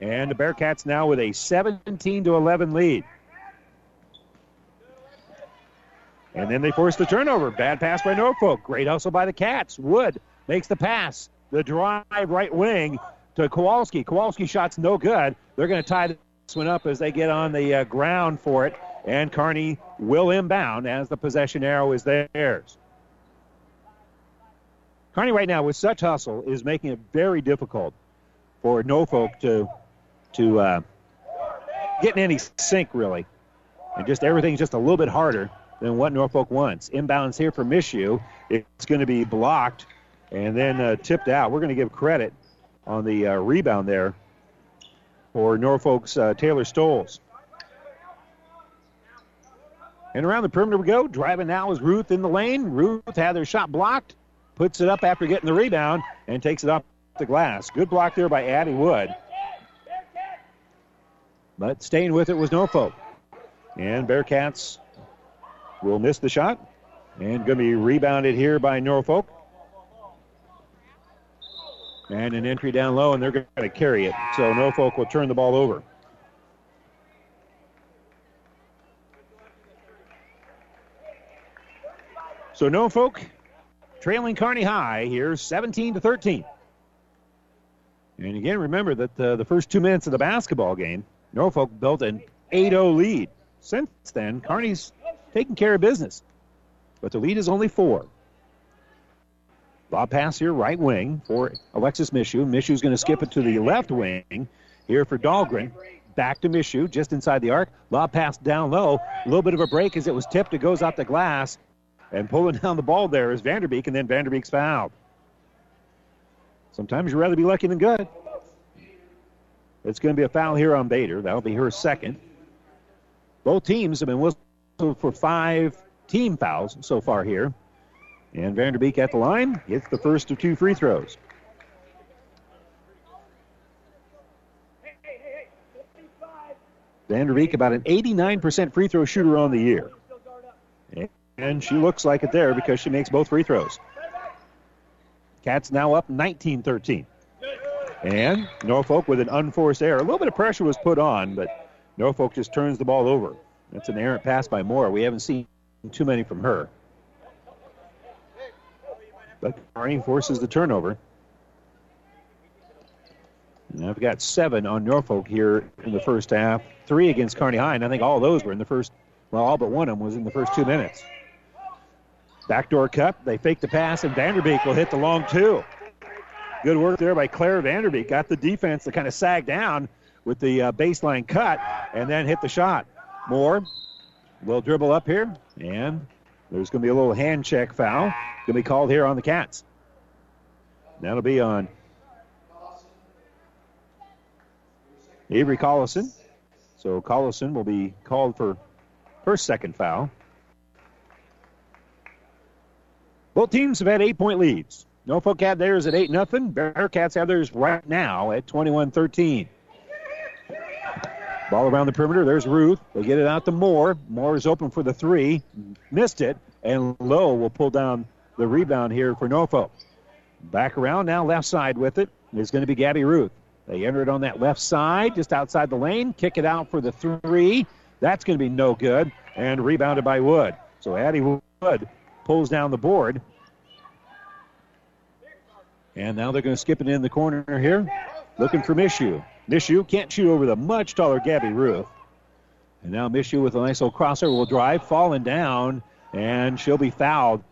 C: And the Bearcats now with a 17 to 11 lead. And then they force the turnover. Bad pass by Norfolk. Great hustle by the Cats. Wood makes the pass. The drive right wing to Kowalski. Kowalski shot's no good. They're going to tie this one up as they get on the uh, ground for it. And Kearney will inbound as the possession arrow is theirs. Kearney right now with such hustle is making it very difficult for Norfolk to to uh, get in any sync really, and just everything's just a little bit harder than what Norfolk wants. Inbounds here for Mishu. It's going to be blocked and then uh, tipped out. We're going to give credit on the uh, rebound there for Norfolk's uh, Taylor Stoles. And around the perimeter we go. Driving now is Ruth in the lane. Ruth had their shot blocked, puts it up after getting the rebound, and takes it off the glass. Good block there by Addie Wood. But staying with it was Norfolk. And Bearcats will miss the shot. And going to be rebounded here by Norfolk. And an entry down low, and they're going to carry it. So Norfolk will turn the ball over. So Norfolk trailing Kearney High here, 17 to 13. And again, remember that uh, the first two minutes of the basketball game, Norfolk built an 8-0 lead. Since then, Kearney's taking care of business, but the lead is only four. Bob pass here, right wing for Alexis Mishu. Mishu's going to skip it to the left wing here for Dahlgren. Back to Mishu, just inside the arc. Lob pass down low. A little bit of a break as it was tipped. It goes off the glass. And pulling <laughs> down the ball there is Vanderbeek, and then Vanderbeek's fouled. Sometimes you'd rather be lucky than good. It's going to be a foul here on Bader. That'll be her second. Both teams have been whistled for five team fouls so far here. And Vanderbeek at the line gets the first of two free throws. Vanderbeek about an 89% free throw shooter on the year. And she looks like it there because she makes both free throws. Cats now up 19 13. And Norfolk with an unforced error. A little bit of pressure was put on, but Norfolk just turns the ball over. That's an errant pass by Moore. We haven't seen too many from her. But Kearney forces the turnover. And I've got seven on Norfolk here in the first half. Three against Kearney High, and I think all those were in the first, well, all but one of them was in the first two minutes. Backdoor cut. They fake the pass, and Vanderbeek will hit the long two. Good work there by Claire Vanderbeek. Got the defense to kind of sag down with the uh, baseline cut and then hit the shot. Moore will dribble up here, and there's going to be a little hand check foul. Going to be called here on the Cats. That'll be on Avery Collison. So Collison will be called for her second foul. Both teams have had eight point leads. Norfolk had theirs at 8 0. Bearcats have theirs right now at 21 13. Ball around the perimeter. There's Ruth. They get it out to Moore. Moore is open for the three. Missed it. And Lowe will pull down the rebound here for Norfolk. Back around now, left side with it. it is going to be Gabby Ruth. They enter it on that left side, just outside the lane. Kick it out for the three. That's going to be no good. And rebounded by Wood. So Addie Wood pulls down the board. And now they're going to skip it in the corner here, looking for Mishu. Mishu can't shoot over the much taller Gabby Ruth. And now Mishu with a nice little crosser will drive, falling down, and she'll be fouled.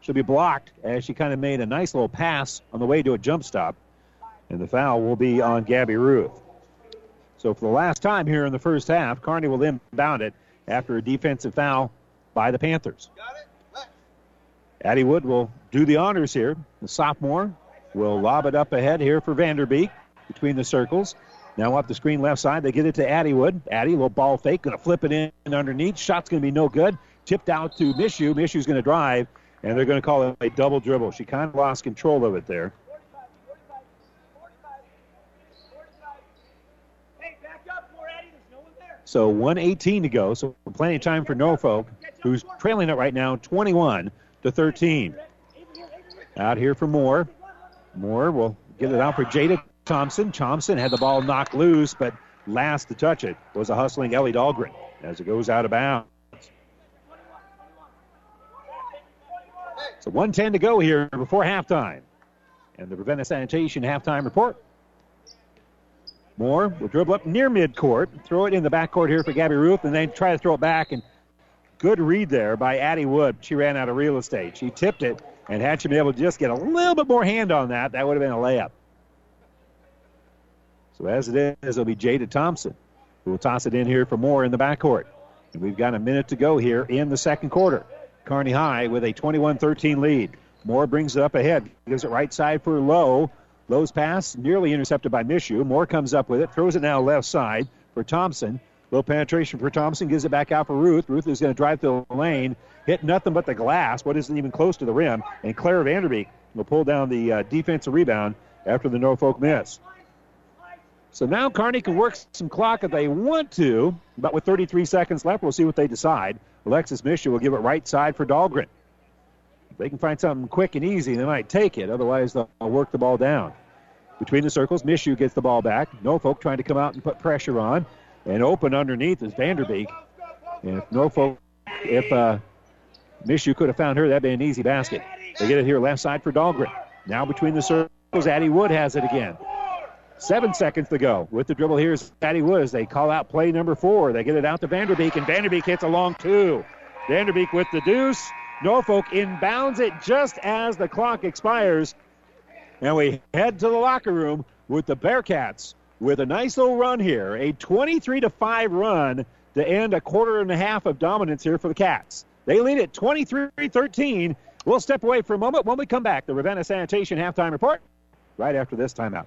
C: She'll be blocked as she kind of made a nice little pass on the way to a jump stop. And the foul will be on Gabby Ruth. So for the last time here in the first half, Kearney will inbound it after a defensive foul by the Panthers. Addie Wood will do the honors here. The sophomore will lob it up ahead here for Vanderbeek between the circles. Now up the screen left side, they get it to Addie Wood. Addie, little ball fake, going to flip it in underneath. Shot's going to be no good. Tipped out to Mishu. Mishu's going to drive, and they're going to call it a double dribble. She kind of lost control of it there. So 118 to go. So plenty of time for Norfolk, who's trailing it right now, 21 to 13. Out here for Moore. Moore will get it out for Jada Thompson. Thompson had the ball knocked loose, but last to touch it was a hustling Ellie Dahlgren as it goes out of bounds. So 110 to go here before halftime. And the Ravenna Sanitation halftime report. Moore will dribble up near midcourt, throw it in the backcourt here for Gabby Ruth, and then try to throw it back. And good read there by Addie Wood. She ran out of real estate. She tipped it, and had she been able to just get a little bit more hand on that, that would have been a layup. So as it is, it'll be Jada Thompson who will toss it in here for Moore in the backcourt. And we've got a minute to go here in the second quarter. Kearney High with a 21-13 lead. Moore brings it up ahead, gives it right side for Lowe. Lowe's pass nearly intercepted by Mishu. Moore comes up with it, throws it now left side for Thompson. Low penetration for Thompson, gives it back out for Ruth. Ruth is going to drive through the lane, hit nothing but the glass, what isn't even close to the rim. And Claire Vanderbeek will pull down the uh, defensive rebound after the Norfolk miss. So now Kearney can work some clock if they want to, but with 33 seconds left, we'll see what they decide. Alexis Mishu will give it right side for Dahlgren. If they can find something quick and easy, they might take it. Otherwise, they'll work the ball down. Between the circles, Mishu gets the ball back. Norfolk trying to come out and put pressure on. And open underneath is Vanderbeek. And if Norfolk, if uh, Mishu could have found her, that'd be an easy basket. They get it here left side for Dahlgren. Now between the circles, Addie Wood has it again. Seven seconds to go. With the dribble, here's Addie Wood. They call out play number four. They get it out to Vanderbeek, and Vanderbeek hits a long two. Vanderbeek with the deuce. Norfolk inbounds it just as the clock expires. And we head to the locker room with the Bearcats with a nice little run here, a 23 to 5 run to end a quarter and a half of dominance here for the Cats. They lead at 23-13. We'll step away for a moment when we come back. The Ravenna Sanitation halftime report right after this timeout.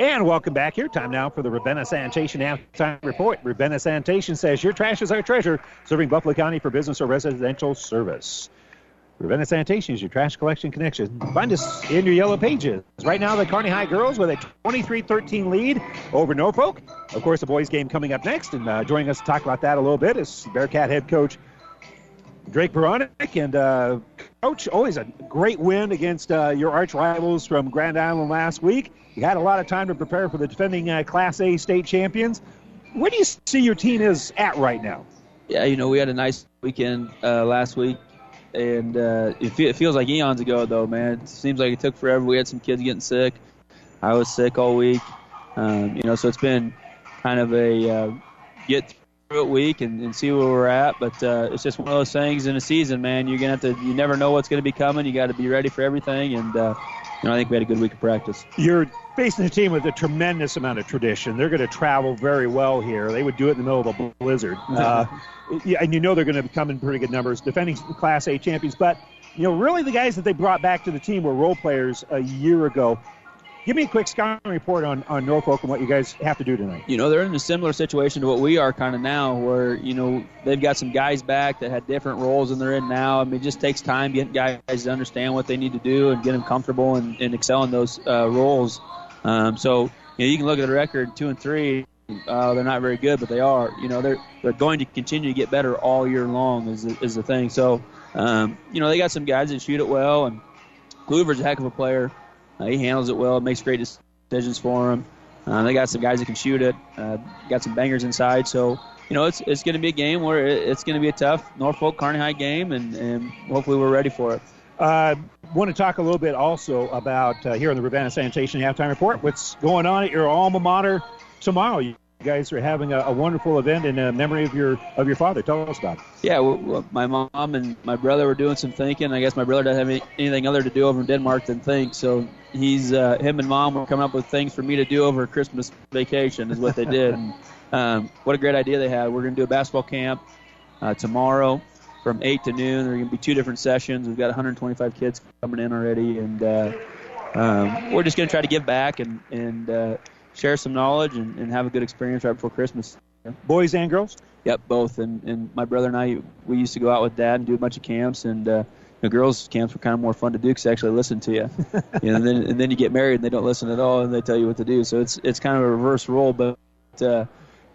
C: And welcome back here. Time now for the Ravenna Sanitation halftime report. Ravenna Sanitation says your trash is our treasure, serving Buffalo County for business or residential service. Ravenna Sanitation is your trash collection connection. Find us in your yellow pages. Right now, the Kearney High girls with a 23-13 lead over Norfolk. Of course, the boys game coming up next, and uh, joining us to talk about that a little bit is Bearcat head coach Drake Beranek. And uh, coach, always a great win against uh, your arch rivals from Grand Island last week. You had a lot of time to prepare for the defending uh, Class A state champions. Where do you see your team is at right now?
I: Yeah, you know, we had a nice weekend uh, last week, and uh, it, fe- it, feels like eons ago, though, man. It seems like it took forever. We had some kids getting sick. I was sick all week. Um, you know, so it's been kind of a uh, get it week and, and, see where we're at. But uh, it's just one of those things in a season, man. You're gonna have to. You never know what's gonna be coming. You got to be ready for everything, and uh, you know, I think we had a good week of practice.
C: You're facing a team with a tremendous amount of tradition. They're going to travel very well here. They would do it in the middle of a blizzard. <laughs> Uh, yeah, and you know they're going to come in pretty good numbers, defending Class A champions. But you know, really, the guys that they brought back to the team were role players a year ago. Give me a quick scouting report on, on Norfolk and what you guys have to do tonight.
I: You know, they're in a similar situation to what we are kind of now, where, you know, they've got some guys back that had different roles than they're in now. I mean, it just takes time getting guys to understand what they need to do and get them comfortable and, and excel in those uh, roles. Um, so, you know, you can look at the record, two and three. Uh, they're not very good, but they are. You know, they're they're going to continue to get better all year long. Is the, is the thing. So, um, you know, they got some guys that shoot it well, and Kluver's a heck of a player. Uh, he handles it well, makes great decisions for him. Uh, they got some guys that can shoot it. Uh, got some bangers inside. So, you know, it's it's going to be a game where it, it's going to be a tough Norfolk Kearney High game, and, and hopefully we're ready for it.
C: Uh, want to talk a little bit also about uh, here on the Ravenna Sanitation Halftime Report what's going on at your alma mater tomorrow. Guys are having a, a wonderful event in uh, memory of your of your father. Tell us about it.
I: Yeah, well, well, my mom and my brother were doing some thinking. I guess my brother doesn't have any, anything other to do over in Denmark than think. So he's uh, him and mom were coming up with things for me to do over Christmas vacation is what they did. and, <laughs> um, what a great idea they had. We're going to do a basketball camp uh, tomorrow from 8 to noon. There are going to be two different sessions. We've got 125 kids coming in already, and uh, um, we're just going to try to give back and and uh, share some knowledge and, and have a good experience right before Christmas.
C: Boys and girls?
I: Yep, both. And and my brother and I, we used to go out with dad and do a bunch of camps, and uh, the girls' camps were kind of more fun to do because they actually listen to you. <laughs> you know, and then and then you get married and they don't listen at all, and they tell you what to do. So it's it's kind of a reverse role, but. Uh,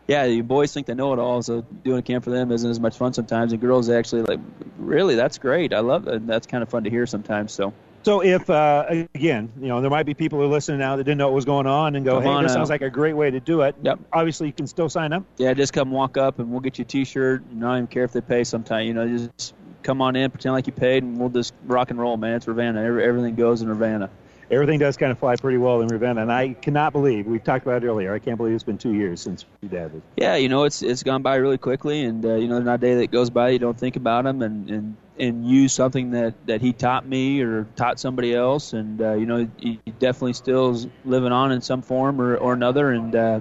I: yeah, the boys think they know it all, so doing a camp for them isn't as much fun sometimes. And girls actually like, really, that's great. I love it. That's kind of fun to hear sometimes. So.
C: So if uh, again, you know, there might be people who are listening now that didn't know what was going on and go,
I: Come
C: "Hey, this
I: out.
C: sounds like a great way to do it."
I: Yep.
C: Obviously, you can still sign up.
I: Yeah, just come walk up and we'll get you a T-shirt. And I don't even care if they pay sometime. You know, just come on in, pretend like you paid, and we'll just rock and roll, man. It's Ravenna. Every, everything goes in Ravenna.
C: Everything does kind of fly pretty well in Ravenna, and I cannot believe we talked about it earlier. I can't believe it's been two years since your dad was.
I: Yeah, you know, it's it's gone by really quickly, and uh, you know, there's not a day that goes by you don't think about him and and and use something that that he taught me or taught somebody else, and uh, you know, he he definitely still is living on in some form or or another, and uh,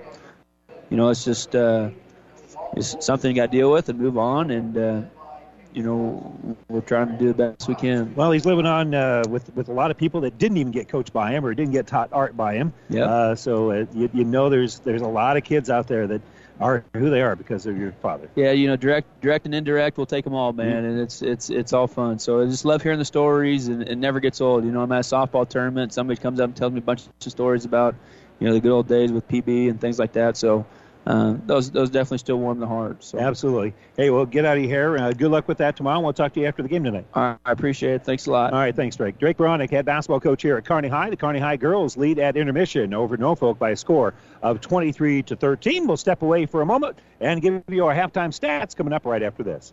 I: you know, it's just uh, it's something you got to deal with and move on, and uh, you know, we're trying to do the best we can.
C: Well, he's living on uh, with with a lot of people that didn't even get coached by him or didn't get taught art by him.
I: Yeah.
C: Uh, so uh, you, you know, there's there's a lot of kids out there that are who they are because of your father.
I: Yeah, you know, direct, direct and indirect, we'll take them all, man, mm-hmm. and it's it's it's all fun. So I just love hearing the stories, and it never gets old. You know, I'm at a softball tournament, somebody comes up and tells me a bunch of stories about, you know, the good old days with PB and things like that. So uh, those those definitely still warm the heart. So
C: Absolutely. Hey, well, get out of here. Uh, good luck with that tomorrow. We'll talk to you after the game tonight.
I: All right, I appreciate it. Thanks a lot.
C: All right, thanks, Drake. Drake Beranek, head basketball coach here at Kearney High. The Kearney High girls lead at intermission over Norfolk by a score of 23 to 13. We'll step away for a moment and give you our halftime stats coming up right after this.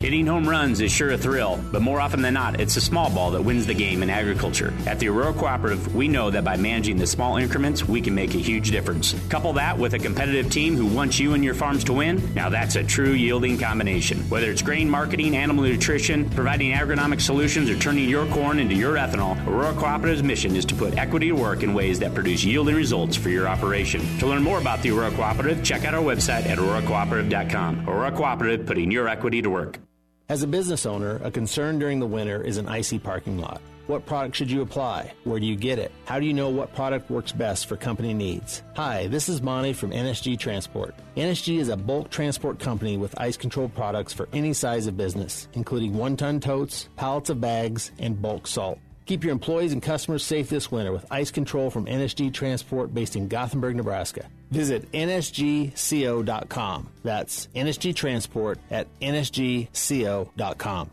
J: Hitting home runs is sure a thrill, but more often than not, it's the small ball that wins the game in agriculture. At the Aurora Cooperative, we know that by managing the small increments, we can make a huge difference. Couple that with a competitive team who wants you and your farms to win, now that's a true yielding combination. Whether it's grain marketing, animal nutrition, providing agronomic solutions, or turning your corn into your ethanol, Aurora Cooperative's mission is to put equity to work in ways that produce yielding results for your operation. To learn more about the Aurora Cooperative, check out our website at auroracooperative.com. Aurora Cooperative, putting your equity to work.
K: As a business owner, a concern during the winter is an icy parking lot. What product should you apply? Where do you get it? How do you know what product works best for company needs? Hi, this is Monty from NSG Transport. NSG is a bulk transport company with ice control products for any size of business, including one ton totes, pallets of bags, and bulk salt. Keep your employees and customers safe this winter with ice control from NSG Transport based in Gothenburg, Nebraska. Visit nsgco.com. That's NSG Transport at nsgco.com.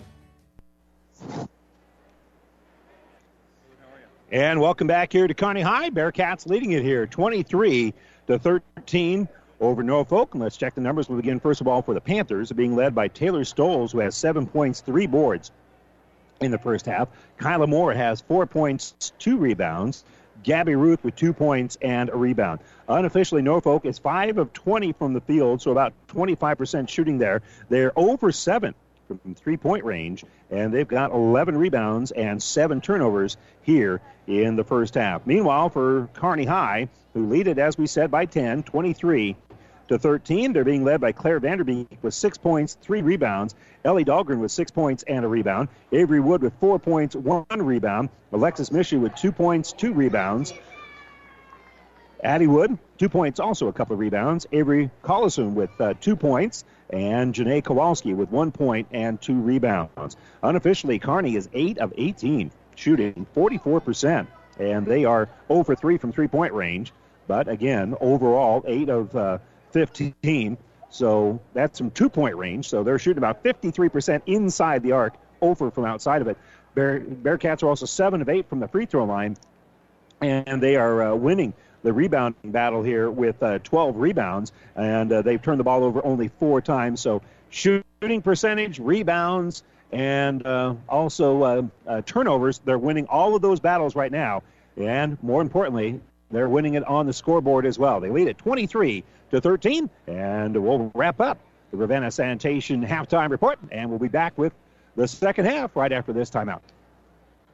C: And welcome back here to Kearney High. Bearcats leading it here, 23 to 13 over Norfolk. And let's check the numbers. We'll begin first of all for the Panthers, being led by Taylor Stoles, who has seven points, three boards in the first half. Kyla Moore has four points, two rebounds. Gabby Ruth with two points and a rebound. Unofficially, Norfolk is 5 of 20 from the field, so about 25% shooting there. They're over 7 from three point range, and they've got 11 rebounds and seven turnovers here in the first half. Meanwhile, for Kearney High, who lead it, as we said, by 10, 23 to 13. They're being led by Claire Vanderbeek with six points, three rebounds. Ellie Dahlgren with six points and a rebound. Avery Wood with four points, one rebound. Alexis Mishu with two points, two rebounds. Addie Wood, two points, also a couple of rebounds. Avery Collison with uh, two points. And Janae Kowalski with one point and two rebounds. Unofficially, Kearney is 8 of 18, shooting 44%. And they are over 3 from three point range. But again, overall, 8 of uh, 15. So that's from two point range. So they're shooting about 53% inside the arc, over from outside of it. Bear, Bearcats are also 7 of 8 from the free throw line. And they are uh, winning the rebounding battle here with uh, 12 rebounds, and uh, they've turned the ball over only four times. So shooting percentage, rebounds, and uh, also turnovers, they're winning all of those battles right now. And more importantly, they're winning it on the scoreboard as well. They lead at 23 to 13, and we'll wrap up the Ravenna Sanitation halftime report, and we'll be back with the second half right after this timeout.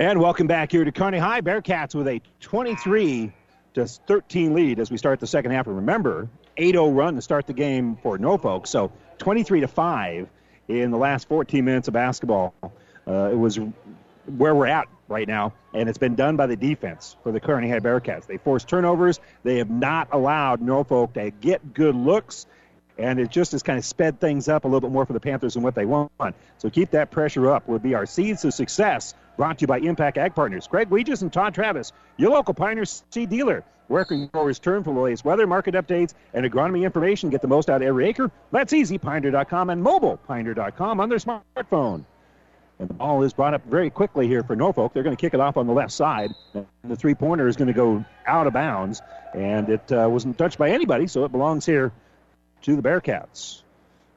C: And welcome back here to Kearney High Bearcats with a 23 to 13 lead as we start the second half. And remember, 8-0 run to start the game for Norfolk. So 23 to 5 in the last 14 minutes of basketball. Uh, it was where we're at right now, and it's been done by the defense for the Kearney High Bearcats. They forced turnovers. They have not allowed Norfolk to get good looks, and it just has kind of sped things up a little bit more for the Panthers than what they want. So keep that pressure up. Will be our seeds of success. Brought to you by Impact Ag Partners. Greg Weegis and Todd Travis, your local Pioneer seed dealer. Working growers turn for the latest weather, market updates, and agronomy information. Get the most out of every acre. That's easy. Pioneer.com and mobile. Pioneer.com on their smartphone. And the ball is brought up very quickly here for Norfolk. They're going to kick it off on the left side. And the three pointer is going to go out of bounds. And it uh, wasn't touched by anybody, so it belongs here to the Bearcats.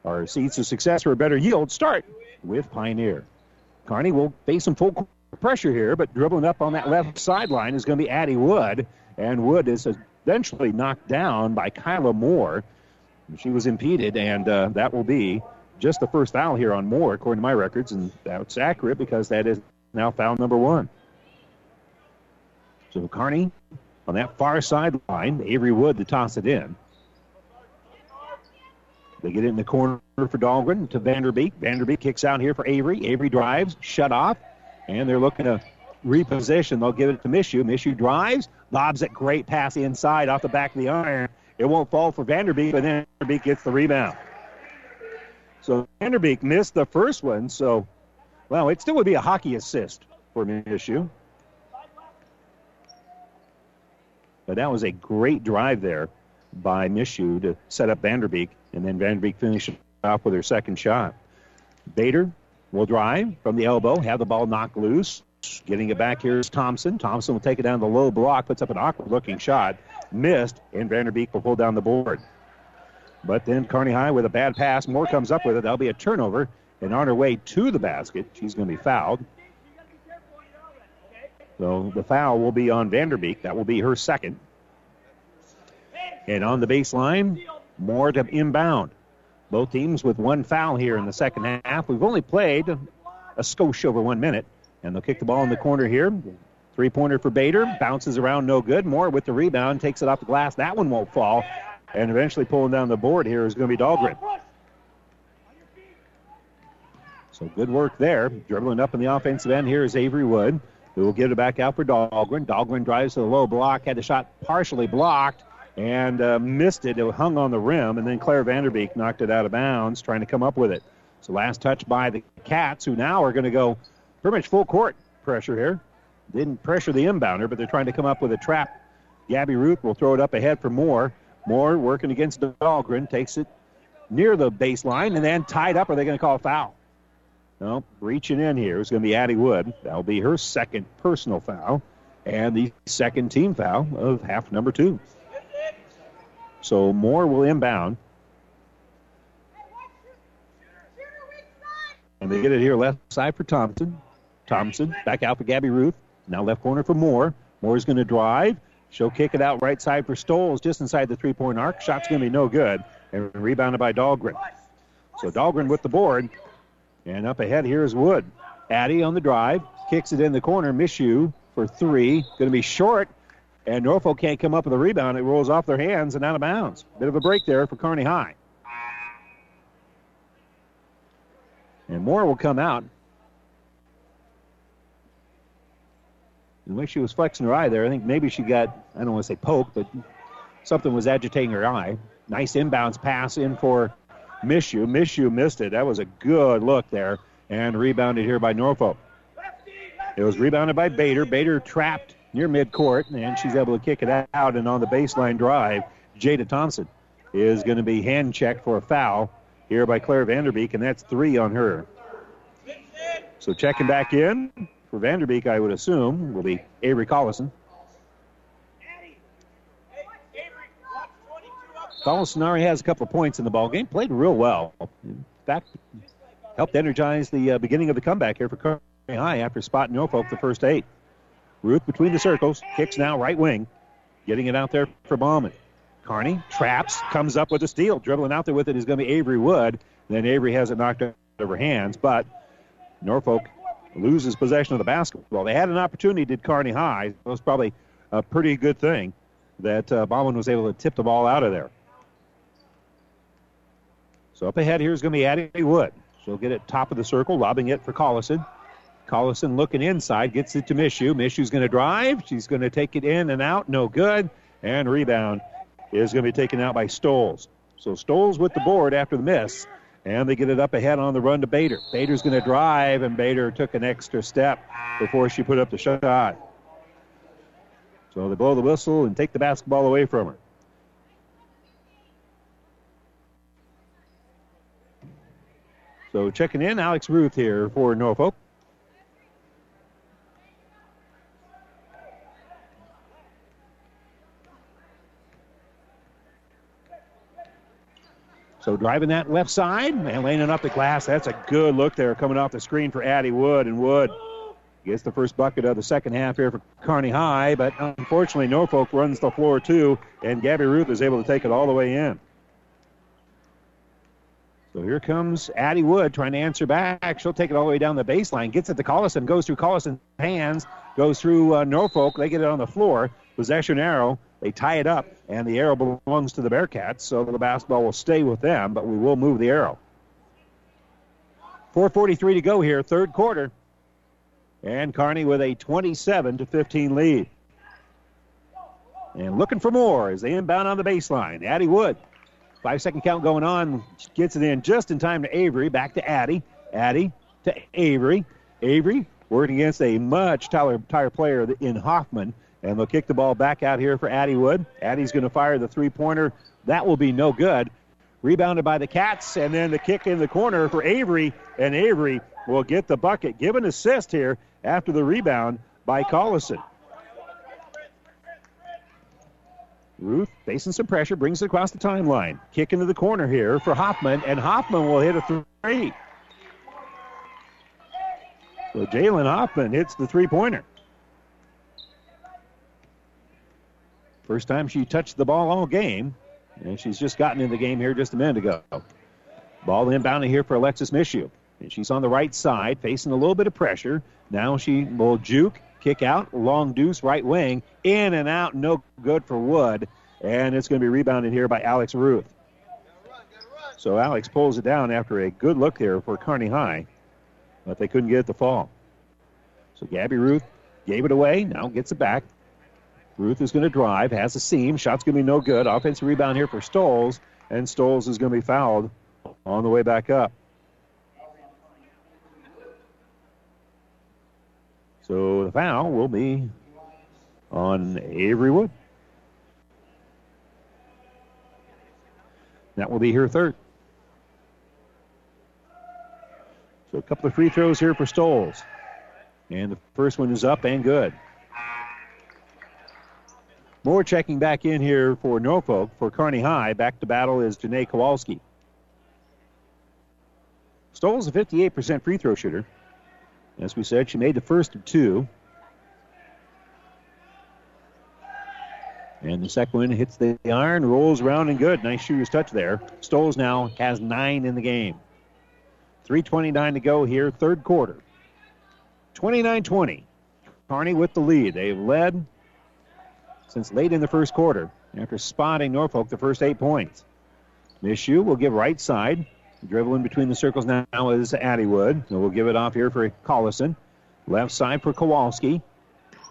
C: Our seeds of success for a better yield start with Pioneer. Kearney will face some full pressure here, but dribbling up on that left sideline is going to be Addie Wood. And Wood is eventually knocked down by Kyla Moore. She was impeded, and uh, that will be just the first foul here on Moore, according to my records, and that's accurate because that is now foul number one. So Kearney on that far sideline, Avery Wood to toss it in. They get it in the corner for Dahlgren to Vanderbeek. Vanderbeek kicks out here for Avery. Avery drives, shut off, and they're looking to reposition. They'll give it to Mishu. Mishu drives, lobs it, great pass inside off the back of the iron. It won't fall for Vanderbeek, but then Vanderbeek gets the rebound. So Vanderbeek missed the first one, so, well, it still would be a hockey assist for Mishu. But that was a great drive there by Mishu to set up Vanderbeek, and then Vanderbeek finishes off with her second shot. Bader will drive from the elbow, have the ball knocked loose. Getting it back here is Thompson. Thompson will take it down the low block, puts up an awkward looking shot. Missed, and Vanderbeek will pull down the board. But then Kearney High with a bad pass. Moore comes up with it. That'll be a turnover. And on her way to the basket, she's going to be fouled. So the foul will be on Vanderbeek. That will be her second. And on the baseline, Moore to inbound. Both teams with one foul here in the second half. We've only played a skosh over one minute. And they'll kick the ball in the corner here. Three pointer for Bader. Bounces around, no good. Moore with the rebound. Takes it off the glass. That one won't fall. And eventually pulling down the board here is going to be Dahlgren. So good work there. Dribbling up in the offensive end here is Avery Wood, who will get it back out for Dahlgren. Dahlgren drives to the low block, had the shot partially blocked and uh, missed it. It hung on the rim, and then Claire Vanderbeek knocked it out of bounds, trying to come up with it. So last touch by the Cats, who now are going to go pretty much full court pressure here. Didn't pressure the inbounder, but they're trying to come up with a trap. Gabby Ruth will throw it up ahead for Moore. Moore working against Dahlgren, takes it near the baseline, and then tied up. Are they going to call a foul? No, reaching in here is going to be Addie Wood. That'll be her second personal foul and the second team foul of half number two. So Moore will inbound. And they get it here left side for Thompson. Thompson back out for Gabby Ruth. Now left corner for Moore. Moore's going to drive. She'll kick it out right side for Stoles just inside the three point arc. Shot's going to be no good. And rebounded by Dahlgren. So Dahlgren with the board. And up ahead here is Wood. Addie on the drive. Kicks it in the corner. Mishu for three. Going to be short. And Norfolk can't come up with a rebound. It rolls off their hands and out of bounds. Bit of a break there for Kearney High. And Moore will come out. The way she was flexing her eye there, I think maybe she got, I don't want to say poked, but something was agitating her eye. Nice inbounds pass in for Mishu. Mishu missed it. That was a good look there. And rebounded here by Norfolk. It was rebounded by Bader. Bader trapped near midcourt, and she's able to kick it out. And on the baseline drive, Jada Thompson is going to be hand checked for a foul here by Claire Vanderbeek, and that's three on her. So checking back in for Vanderbeek, I would assume, will be Avery Collison. Collison already has a couple of points in the ball game. Played real well. In fact, helped energize the uh, beginning of the comeback here for Kearney High after spotting Norfolk the first eight. Ruth between the circles, kicks now right wing, getting it out there for Bauman. Kearney traps, comes up with a steal. Dribbling out there with it is going to be Avery Wood. Then Avery has it knocked out of her hands, but Norfolk loses possession of the basketball. They had an opportunity, did Kearney High. It was probably a pretty good thing that uh, Bauman was able to tip the ball out of there. So up ahead here is going to be Addie Wood. She'll get it top of the circle, lobbing it for Collison. Collison looking inside, gets it to Mishu. Mishu's going to drive. She's going to take it in and out. No good. And rebound is going to be taken out by Stoles. So Stoles with the board after the miss. And they get it up ahead on the run to Bader. Bader's going to drive, and Bader took an extra step before she put up the shot. So they blow the whistle and take the basketball away from her. So checking in, Alex Ruth here for Norfolk. So driving that left side and laying it up the glass. That's a good look there coming off the screen for Addie Wood. And Wood gets the first bucket of the second half here for Kearney High. But unfortunately, Norfolk runs the floor too. And Gabby Ruth is able to take it all the way in. So here comes Addie Wood trying to answer back. She'll take it all the way down the baseline. Gets it to Collison. Goes through Collison's hands. Goes through uh, Norfolk. They get it on the floor. Possession arrow. They tie it up, and the arrow belongs to the Bearcats, so the basketball will stay with them, but we will move the arrow. 4.43 to go here, third quarter. And Kearney with a 27 to 15 lead. And looking for more as they inbound on the baseline. Addie Wood. Five second count going on. Gets it in just in time to Avery. Back to Addie. Addie to Avery. Avery working against a much taller, taller player in Hoffman. And they'll kick the ball back out here for Addie Wood. Addie's going to fire the three pointer. That will be no good. Rebounded by the Cats, and then the kick in the corner for Avery, and Avery will get the bucket. Give an assist here after the rebound by Collison. Ruth facing some pressure, brings it across the timeline. Kick into the corner here for Hoffman, and Hoffman will hit a three. So Jalen Hoffman hits the three pointer. First time she touched the ball all game, and she's just gotten in the game here just a minute ago. Ball inbounding here for Alexis Mishu. And she's on the right side, facing a little bit of pressure. Now she will juke, kick out, long deuce, right wing, in and out, no good for Wood. And it's going to be rebounded here by Alex Ruth. So Alex pulls it down after a good look there for Kearney High, but they couldn't get it to fall. So Gabby Ruth gave it away, now gets it back. Ruth is going to drive, has a seam. Shot's going to be no good. Offensive rebound here for Stoles, and Stoles is going to be fouled on the way back up. So the foul will be on Avery Wood. That will be her third. So a couple of free throws here for Stoles. And the first one is up and good. Moore checking back in here for Norfolk. For Kearney High, back to battle is Janae Kowalski. Stoles a 58% free throw shooter. As we said, she made the first of two. And the second one hits the iron, rolls around and good. Nice shooter's touch there. Stoles now has nine in the game. 3.29 to go here, third quarter. 29 20. Kearney with the lead. They've led since late in the first quarter after spotting Norfolk the first eight points. Mishu will give right side. Dribbling between the circles now is Addie Wood. So we'll give it off here for Collison. Left side for Kowalski.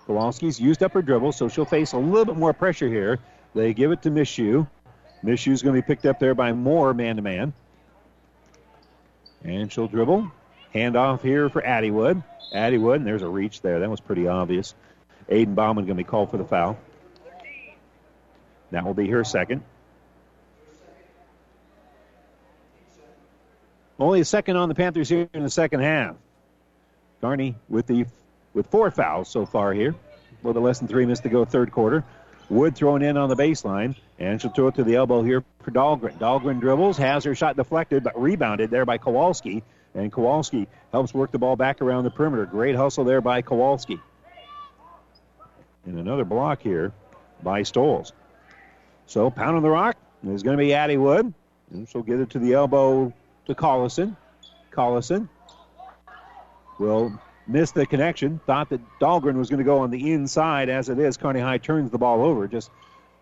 C: Kowalski's used up her dribble, so she'll face a little bit more pressure here. They give it to Mishu. Mishu's going to be picked up there by Moore man to man. And she'll dribble. Hand off here for Addie Wood. Addie Wood, and there's a reach there. That was pretty obvious. Aiden Bauman going to be called for the foul. That will be her second. Only a second on the Panthers here in the second half. Kearney with the with four fouls so far here. A little less than three minutes to go, third quarter. Wood thrown in on the baseline, and she'll throw it to the elbow here for Dahlgren. Dahlgren dribbles, has her shot deflected, but rebounded there by Kowalski. And Kowalski helps work the ball back around the perimeter. Great hustle there by Kowalski. And another block here by Stoles. So pound on the rock is going to be Addie Wood. And she'll get it to the elbow to Collison. Collison will miss the connection. Thought that Dahlgren was going to go on the inside. As it is, Kearney High turns the ball over. Just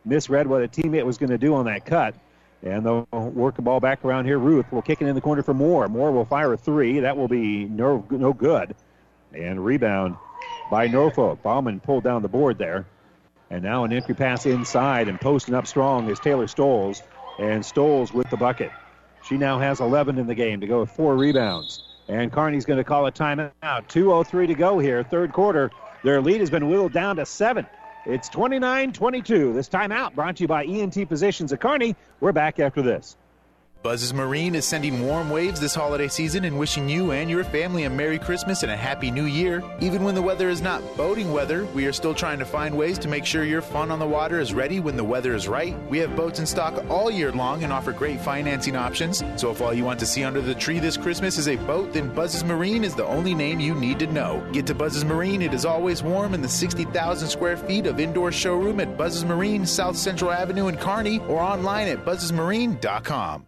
C: misread what a teammate was going to do on that cut. And they'll work the ball back around here. Ruth will kick it in the corner for Moore. Moore will fire a three. That will be no, no good. And rebound by Norfolk. Bauman pulled down the board there. And now an entry pass inside and posting up strong is Taylor Stoles. And Stoles with the bucket. She now has 11 in the game to go with four rebounds. And Kearney's going to call a timeout. 2.03 to go here, third quarter. Their lead has been whittled down to seven. It's 29 22. This timeout brought to you by ENT Physicians at Kearney. We're back after this.
L: Buzz's Marine is sending warm waves this holiday season and wishing you and your family a Merry Christmas and a Happy New Year. Even when the weather is not boating weather, we are still trying to find ways to make sure your fun on the water is ready when the weather is right. We have boats in stock all year long and offer great financing options. So if all you want to see under the tree this Christmas is a boat, then Buzz's Marine is the only name you need to know. Get to Buzz's Marine. It is always warm in the 60,000 square feet of indoor showroom at Buzz's Marine, South Central Avenue in Kearney, or online at buzzesmarine.com.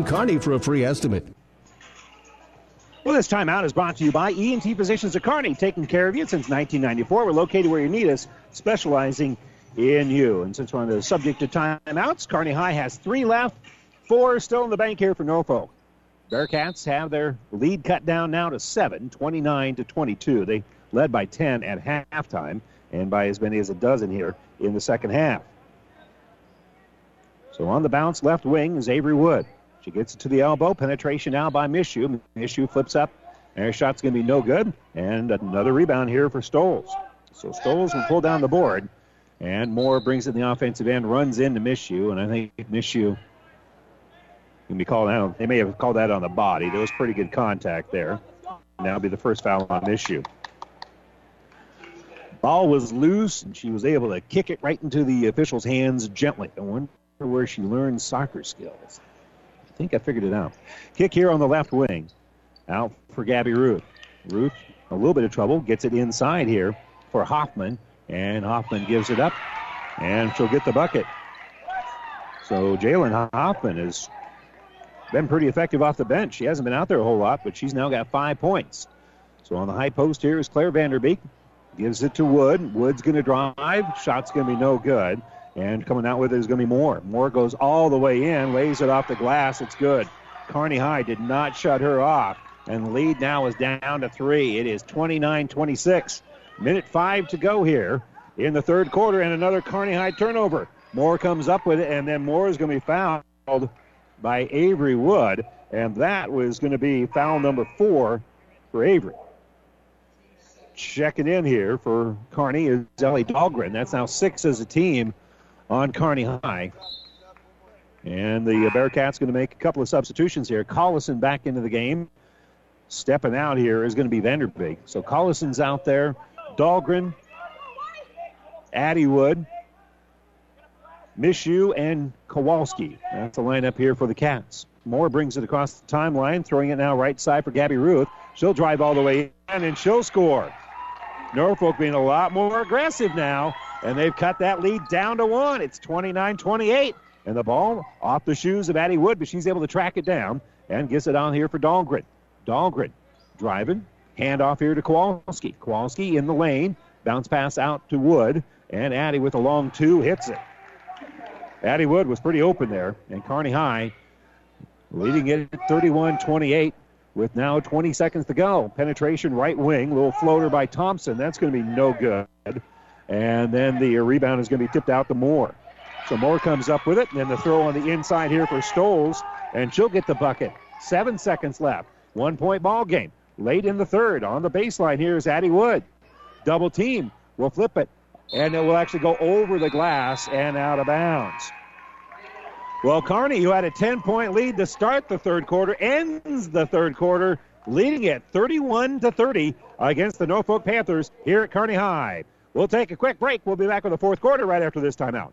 E: Kearney for a free estimate.
C: Well, this timeout is brought to you by ENT Physicians of Kearney, taking care of you since 1994. We're located where you need us, specializing in you. And since we're on the subject of timeouts, Kearney High has three left, four still in the bank here for Norfolk. Bearcats have their lead cut down now to seven, 29 to 22. They led by 10 at halftime and by as many as a dozen here in the second half. So on the bounce, left wing is Avery Wood. She gets it to the elbow. Penetration now by Mishu. Mishu flips up. Air shot's going to be no good. And another rebound here for Stoles. So Stoles will pull down the board. And Moore brings in the offensive end, runs into Mishu. And I think Mishu can be called out. They may have called that on the body. There was pretty good contact there. Now be the first foul on Mishu. Ball was loose, and she was able to kick it right into the official's hands gently. I wonder where she learned soccer skills. I think I figured it out. Kick here on the left wing. Out for Gabby Ruth. Ruth, a little bit of trouble, gets it inside here for Hoffman, and Hoffman gives it up, and she'll get the bucket. So Jalen Hoffman has been pretty effective off the bench. She hasn't been out there a whole lot, but she's now got five points. So on the high post here is Claire Vanderbeek. Gives it to Wood. Wood's going to drive. Shot's going to be no good. And coming out with it is going to be Moore. Moore goes all the way in, lays it off the glass. It's good. Kearney High did not shut her off. And lead now is down to three. It is 29 26. Minute five to go here in the third quarter, and another Kearney High turnover. Moore comes up with it, and then Moore is going to be fouled by Avery Wood, and that was going to be foul number four for Avery. Checking in here for Kearney is Ellie Dahlgren. That's now six as a team on Kearney High. And the Bearcats going to make a couple of substitutions here. Collison back into the game. Stepping out here is going to be Vanderbeek. So Collison's out there. Dahlgren, Addie Wood, Mishu, and Kowalski. That's the lineup here for the Cats. Moore brings it across the timeline, throwing it now right side for Gabby Ruth. She'll drive all the way in and she'll score. Norfolk being a lot more aggressive now, and they've cut that lead down to one. It's 29 28. And the ball off the shoes of Addie Wood, but she's able to track it down and gets it on here for Dahlgren. Dahlgren driving, hand off here to Kowalski. Kowalski in the lane, bounce pass out to Wood, and Addie with a long two hits it. Addie Wood was pretty open there, and Kearney High leading it 31 28 with now 20 seconds to go. Penetration right wing, little floater by Thompson. That's going to be no good. And then the rebound is going to be tipped out to Moore. So Moore comes up with it, and then the throw on the inside here for Stoles, and she'll get the bucket. Seven seconds left. One point ball game. Late in the third. On the baseline here is Addie Wood. Double team. We'll flip it. And it will actually go over the glass and out of bounds. Well, Kearney, who had a 10 point lead to start the third quarter, ends the third quarter leading it 31 to 30 against the Norfolk Panthers here at Kearney High. We'll take a quick break. We'll be back with the fourth quarter right after this timeout.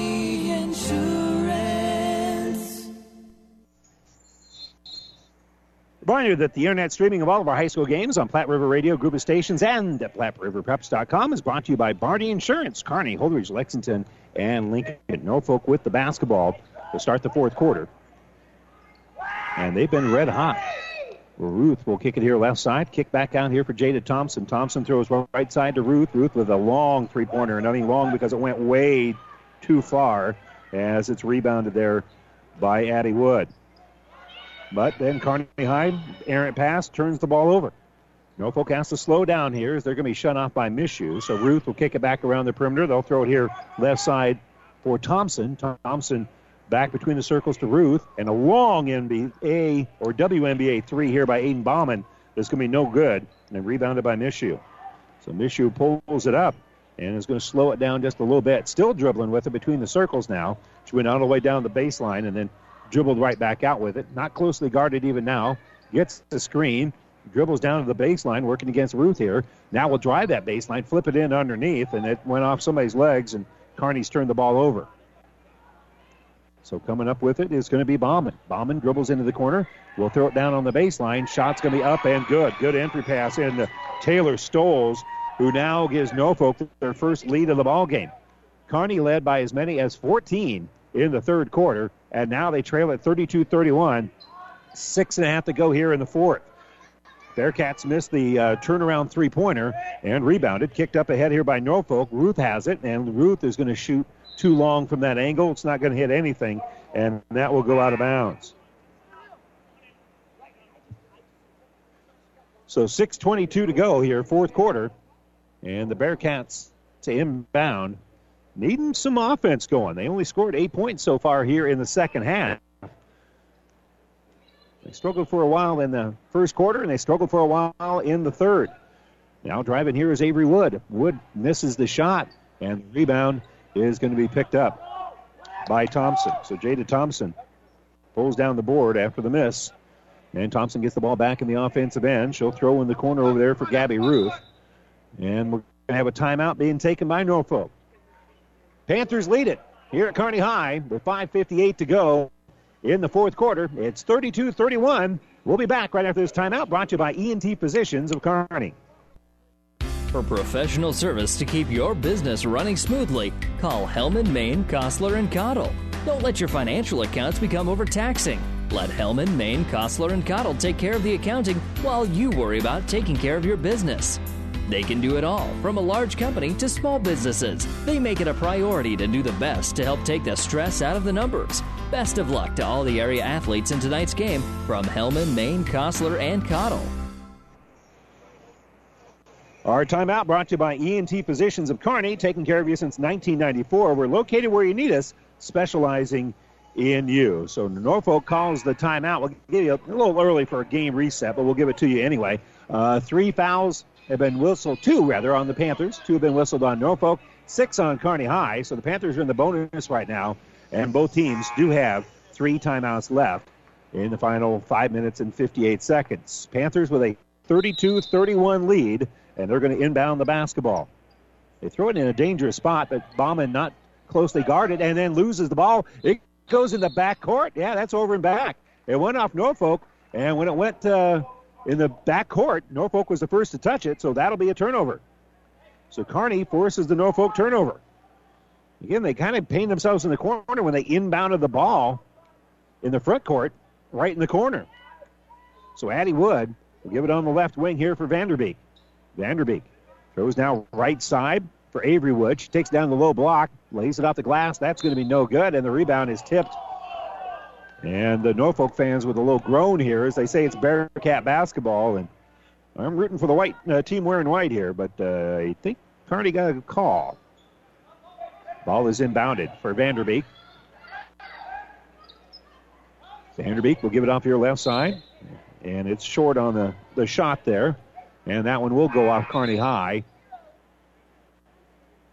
C: Remind you that the internet streaming of all of our high school games on Platte River Radio Group of Stations and at PlatteRiverPreps.com is brought to you by Barney Insurance, Kearney, Holdrege, Lexington, and Lincoln. Norfolk with the basketball to start the fourth quarter. And they've been red hot. Ruth will kick it here left side. Kick back out here for Jada Thompson. Thompson throws right side to Ruth. Ruth with a long three pointer, mean long because it went way too far as it's rebounded there by Addie Wood. But then Kearney High, errant pass, turns the ball over. Norfolk has to slow down here as they're going to be shut off by Mishu. So Ruth will kick it back around the perimeter. They'll throw it here left side for Thompson. Thompson back between the circles to Ruth. And a long NBA or WNBA three here by Aiden Bauman that's going to be no good. And rebounded by Mishu. So Mishu pulls it up and is going to slow it down just a little bit. Still dribbling with it between the circles now. She went all the way down the baseline and then dribbled right back out with it. Not closely guarded even now. Gets the screen, dribbles down to the baseline, working against Ruth here. Now will drive that baseline, flip it in underneath, and it went off somebody's legs, and Kearney's turned the ball over. So coming up with it is going to be Bauman. Bauman dribbles into the corner. We'll throw it down on the baseline. Shot's going to be up and good. Good entry pass into Taylor Stoles, who now gives Norfolk their first lead of the ball game. Kearney led by as many as 14 in the third quarter, and now they trail at 32-31. Six and a half to go here in the fourth. Bearcats missed the uh, turnaround three-pointer and rebounded, kicked up ahead here by Norfolk. Ruth has it, and Ruth is going to shoot too long from that angle. It's not going to hit anything, and that will go out of bounds. So 6.22 to go here, fourth quarter. And the Bearcats to inbound, needing some offense going. They only scored eight points so far here in the second half. They struggled for a while in the first quarter, and they struggled for a while in the third. Now driving here is Avery Wood. Wood misses the shot, and the rebound is going to be picked up by Thompson. So Jada Thompson pulls down the board after the miss. And Thompson gets the ball back in the offensive end. She'll throw in the corner over there for Gabby Ruth. And we're going to have a timeout being taken by Norfolk. Panthers lead it here at Kearney High with 5.58 to go in the fourth quarter. It's 32 31. We'll be back right after this timeout brought to you by ENT Physicians of Kearney.
M: For professional service to keep your business running smoothly, call Hellman, Maine, Kostler, and Cottle. Don't let your financial accounts become overtaxing. Let Hellman, Maine, Kostler, and Cottle take care of the accounting while you worry about taking care of your business. They can do it all, from a large company to small businesses. They make it a priority to do the best to help take the stress out of the numbers. Best of luck to all the area athletes in tonight's game from Hellman, Maine, Kostler, and Cottle.
C: Our timeout brought to you by ENT Physicians of Kearney, taking care of you since 1994. We're located where you need us, specializing in you. So Norfolk calls the timeout. We'll give you a little early for a game reset, but we'll give it to you anyway. Uh, three fouls have been whistled, two rather, on the Panthers. Two have been whistled on Norfolk, six on Kearney High. So the Panthers are in the bonus right now, and both teams do have three timeouts left in the final five minutes and 58 seconds. Panthers with a 32 31 lead, and they're going to inbound the basketball. They throw it in a dangerous spot, but Bauman not closely guarded and then loses the ball. It goes in the back court. Yeah, that's over and back. It went off Norfolk, and when it went uh, in the back court, Norfolk was the first to touch it, so that'll be a turnover. So Kearney forces the Norfolk turnover. Again, they kind of paint themselves in the corner when they inbounded the ball in the front court, right in the corner. So Addie Wood will give it on the left wing here for Vanderbeek. Vanderbeek throws now right side for Avery Wood. She takes down the low block, lays it off the glass. That's going to be no good, and the rebound is tipped. And the Norfolk fans with a little groan here as they say it's Bearcat basketball. And I'm rooting for the white uh, team wearing white here, but uh, I think Kearney got a call. Ball is inbounded for Vanderbeek. Vanderbeek will give it off your left side, and it's short on the, the shot there. And that one will go off Kearney High.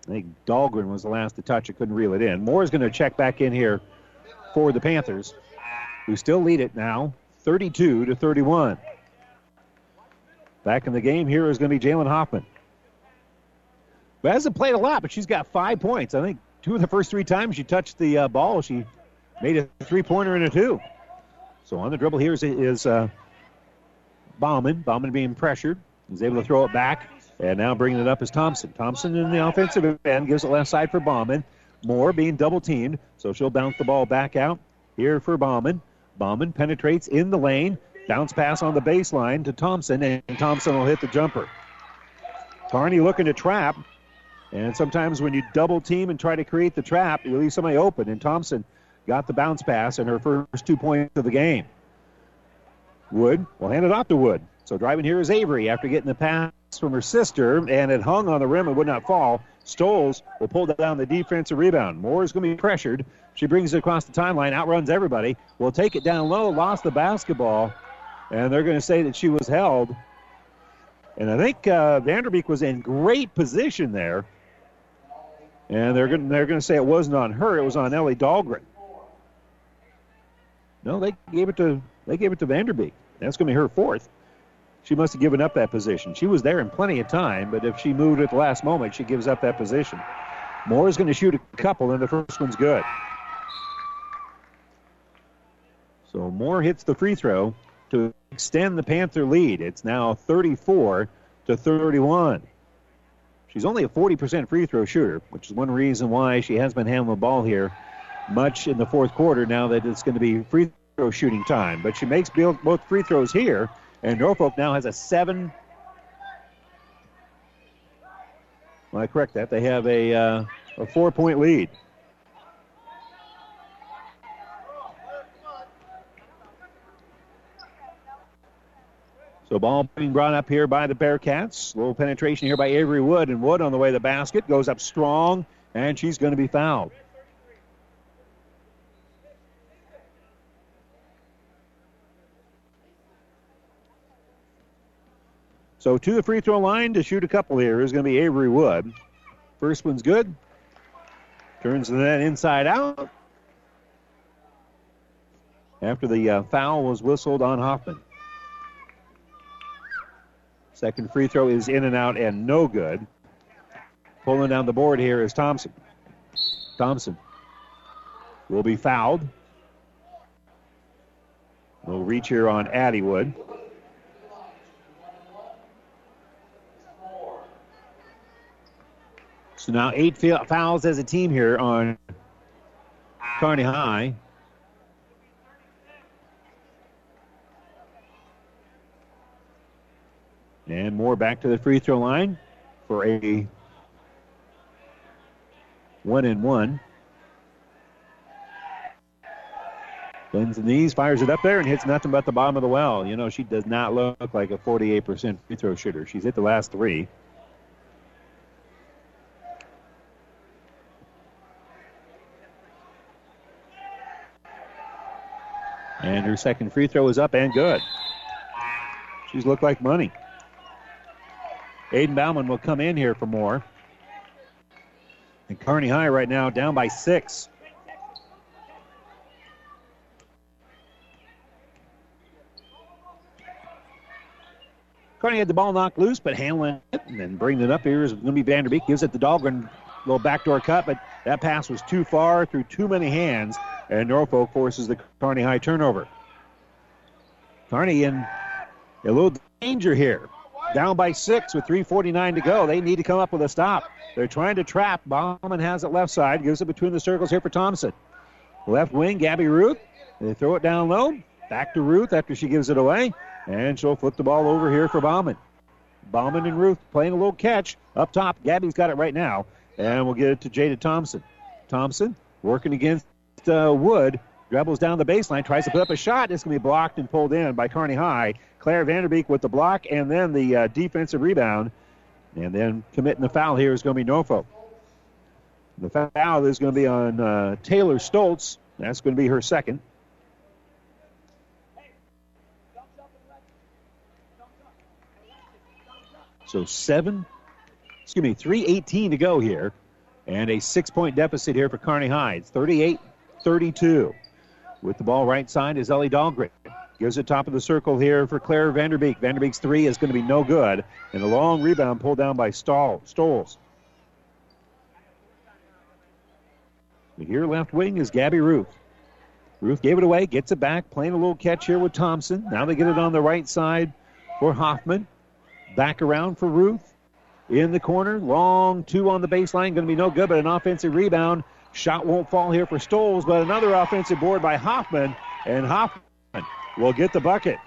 C: I think Dahlgren was the last to touch it, couldn't reel it in. Moore is going to check back in here for the Panthers, who still lead it now, 32 to 31. Back in the game here is going to be Jalen Hoffman. But hasn't played a lot, but she's got five points. I think two of the first three times she touched the uh, ball, she made a three-pointer and a two. So on the dribble here is, is uh, Bauman. Bauman being pressured. He's able to throw it back. And now bringing it up is Thompson. Thompson in the offensive end gives it left side for Bauman. Moore being double teamed, so she'll bounce the ball back out here for Bauman. Bauman penetrates in the lane. Bounce pass on the baseline to Thompson, and Thompson will hit the jumper. Kearney looking to trap. And sometimes when you double team and try to create the trap, you leave somebody open. And Thompson got the bounce pass and her first two points of the game. Wood will hand it off to Wood. So driving here is Avery after getting the pass from her sister, and it hung on the rim and would not fall. Stoles will pull down the defensive rebound. Moore is going to be pressured. She brings it across the timeline, outruns everybody. Will take it down low, lost the basketball, and they're going to say that she was held. And I think uh, Vanderbeek was in great position there. And they're going they're going to say it wasn't on her; it was on Ellie Dahlgren. No, they gave it to they gave it to Vanderbeek. That's going to be her fourth. She must have given up that position. She was there in plenty of time, but if she moved at the last moment, she gives up that position. Moore is going to shoot a couple, and the first one's good. So Moore hits the free throw to extend the Panther lead. It's now 34 to 31. She's only a 40% free throw shooter, which is one reason why she has been handling the ball here much in the fourth quarter now that it's going to be free throw shooting time. But she makes both free throws here, and Norfolk now has a seven. Well, I correct that. They have a, uh, a four point lead. So ball being brought up here by the Bearcats. Little penetration here by Avery Wood, and Wood on the way to the basket goes up strong, and she's going to be fouled. So to the free throw line to shoot a couple here is going to be Avery Wood. First one's good. Turns the net inside out. After the uh, foul was whistled on Hoffman. Second free throw is in and out and no good. Pulling down the board here is Thompson. Thompson will be fouled. We'll reach here on Addie Wood. So now eight fouls as a team here on Kearney High. And Moore back to the free throw line for a one and one. Bends the knees, fires it up there, and hits nothing but the bottom of the well. You know, she does not look like a 48% free throw shooter. She's hit the last three. And her second free throw is up and good. She's looked like money. Aiden Bauman will come in here for Moore. And Kearney High right now down by six. Kearney had the ball knocked loose, but handling it and then bringing it up here is going to be Vanderbeek. Gives it to Dahlgren. Little backdoor cut, but that pass was too far through too many hands, and Norfolk forces the Kearney High turnover. Kearney in a little danger here. Down by six with 3.49 to go. They need to come up with a stop. They're trying to trap. Bauman has it left side. Gives it between the circles here for Thompson. Left wing, Gabby Ruth. They throw it down low. Back to Ruth after she gives it away. And she'll flip the ball over here for Bauman. Bauman and Ruth playing a little catch. Up top, Gabby's got it right now. And we'll get it to Jada Thompson. Thompson working against uh, Wood. Dribbles down the baseline, tries to put up a shot. It's going to be blocked and pulled in by Kearney High. Claire Vanderbeek with the block and then the uh, defensive rebound. And then committing the foul here is going to be Norfolk. The foul is going to be on uh, Taylor Stoltz. That's going to be her second. So seven, excuse me, 3.18 to go here. And a six point deficit here for Kearney High. It's 38 32. With the ball right side is Ellie Dahlgren. Gives it top of the circle here for Claire Vanderbeek. Vanderbeek's three is going to be no good. And a long rebound pulled down by Stahl, Stoles. Here left wing is Gabby Ruth. Ruth gave it away, gets it back, playing a little catch here with Thompson. Now they get it on the right side for Hoffman. Back around for Ruth. In the corner, long two on the baseline, going to be no good, but an offensive rebound Shot won't fall here for Stoles, but another offensive board by Hoffman, and Hoffman will get the bucket.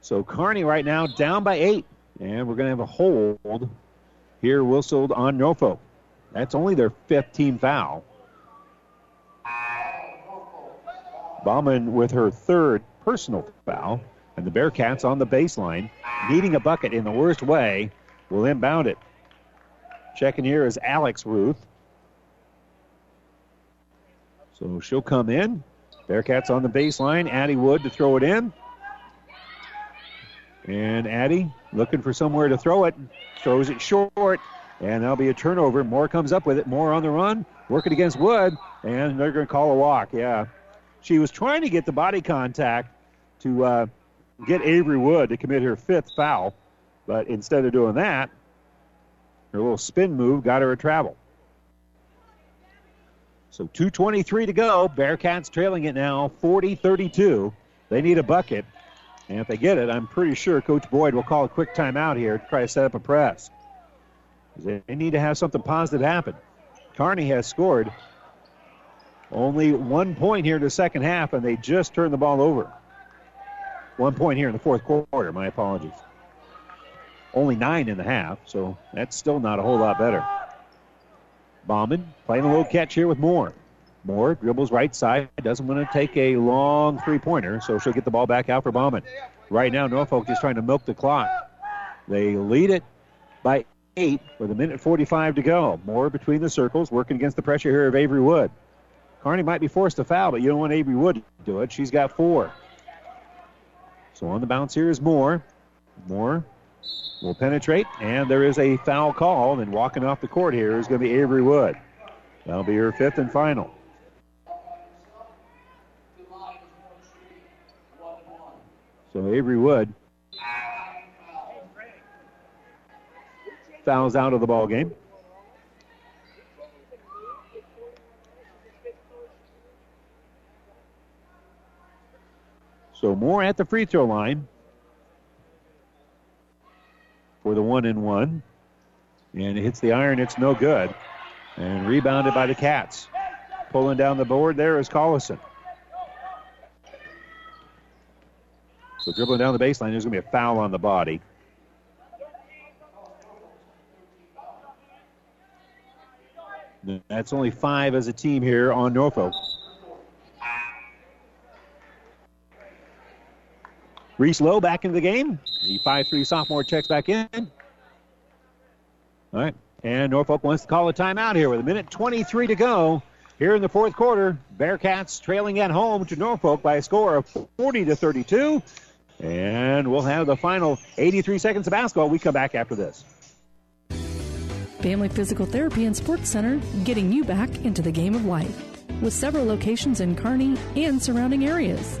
C: So Kearney right now down by eight, and we're going to have a hold here whistled on Norfolk. That's only their fifth team foul. Bauman with her third personal foul. And the Bearcats on the baseline, needing a bucket in the worst way, will inbound it. Checking here is Alex Ruth. So she'll come in. Bearcats on the baseline. Addie Wood to throw it in. And Addie looking for somewhere to throw it. Throws it short. And that'll be a turnover. Moore comes up with it. Moore on the run. Working against Wood. And they're going to call a walk. Yeah. She was trying to get the body contact to uh, get Avery Wood to commit her fifth foul, but instead of doing that, her little spin move got her a travel. So 2.23 to go. Bearcats trailing it now 40 32. They need a bucket. And if they get it, I'm pretty sure Coach Boyd will call a quick timeout here to try to set up a press. They need to have something positive happen. Kearney has scored only one point here in the second half, and they just turned the ball over. One point here in the fourth quarter, my apologies. Only nine in the half, so that's still not a whole lot better. Bauman playing a little catch here with Moore. Moore dribbles right side, doesn't want to take a long three pointer, so she'll get the ball back out for Bauman. Right now, Norfolk just trying to milk the clock. They lead it by eight with a minute 45 to go. Moore between the circles, working against the pressure here of Avery Wood. Kearney might be forced to foul, but you don't want Avery Wood to do it. She's got four. So on the bounce here is Moore. Moore will penetrate, and there is a foul call. And walking off the court here is going to be Avery Wood. That'll be her fifth and final. So Avery Wood fouls out of the ball game. So Moore at the free throw line for the one and one. And it hits the iron, it's no good. And rebounded by the Cats. Pulling down the board there is Collison. So dribbling down the baseline, there's going to be a foul on the body. That's only five as a team here on Norfolk. Reese Lowe back into the game. The 5-3 sophomore checks back in. All right. And Norfolk wants to call a timeout here with a minute 23 to go. Here in the fourth quarter, Bearcats trailing at home to Norfolk by a score of 40 to 32. And we'll have the final 83 seconds of basketball. We come back after this.
N: Family Physical Therapy and Sports Center, getting you back into the game of life. With several locations in Kearney and surrounding areas.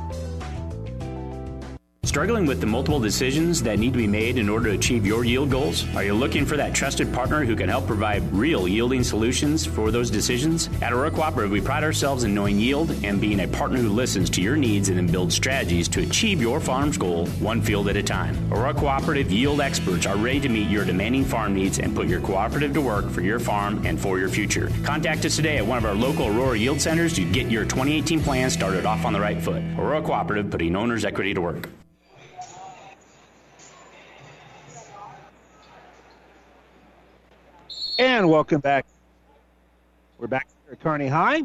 J: Struggling with the multiple decisions that need to be made in order to achieve your yield goals? Are you looking for that trusted partner who can help provide real yielding solutions for those decisions? At Aurora Cooperative, we pride ourselves in knowing yield and being a partner who listens to your needs and then builds strategies to achieve your farm's goal one field at a time. Aurora Cooperative yield experts are ready to meet your demanding farm needs and put your cooperative to work for your farm and for your future. Contact us today at one of our local Aurora Yield Centers to get your 2018 plan started off on the right foot. Aurora Cooperative, putting owner's equity to work.
C: And welcome back. We're back at Kearney High.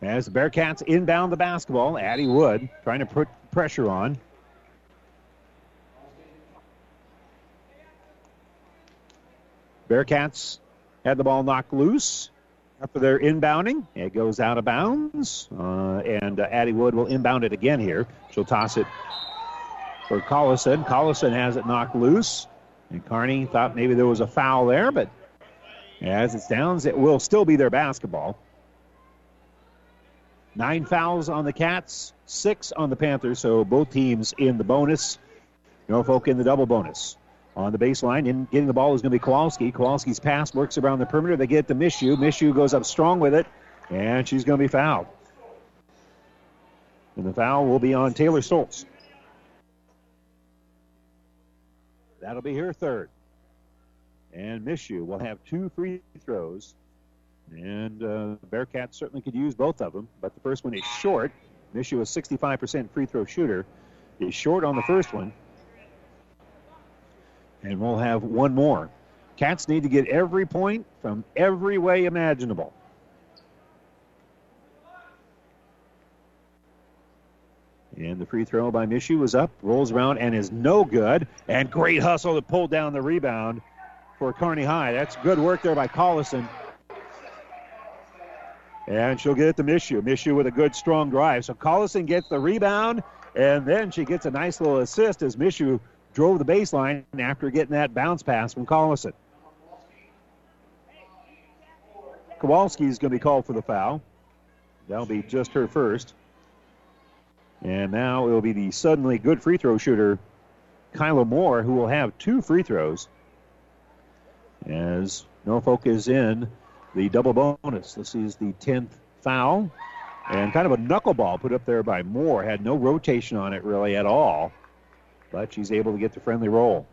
C: As the Bearcats inbound the basketball, Addie Wood trying to put pressure on. Bearcats had the ball knocked loose after their inbounding. It goes out of bounds, uh, and uh, Addie Wood will inbound it again here. She'll toss it for Collison. Collison has it knocked loose. And Kearney thought maybe there was a foul there, but as it stands, it will still be their basketball. Nine fouls on the Cats, six on the Panthers, so both teams in the bonus. Norfolk in the double bonus. On the baseline, and getting the ball is going to be Kowalski. Kowalski's pass works around the perimeter. They get to Mishu. Mishu goes up strong with it, and she's going to be fouled. And the foul will be on Taylor Stoltz. That'll be her third. And Mishu will have two free throws. And uh, Bearcats certainly could use both of them, but the first one is short. Mishu, a 65% free throw shooter, is short on the first one. And we'll have one more. Cats need to get every point from every way imaginable. And the free throw by Mishu was up, rolls around, and is no good. And great hustle to pull down the rebound for Kearney High. That's good work there by Collison. And she'll get it to Mishu. Mishu with a good, strong drive. So Collison gets the rebound, and then she gets a nice little assist as Mishu drove the baseline after getting that bounce pass from Collison. Kowalski is going to be called for the foul. That'll be just her first. And now it will be the suddenly good free throw shooter, Kyla Moore, who will have two free throws as Norfolk is in the double bonus. This is the 10th foul. And kind of a knuckleball put up there by Moore. Had no rotation on it really at all. But she's able to get the friendly roll.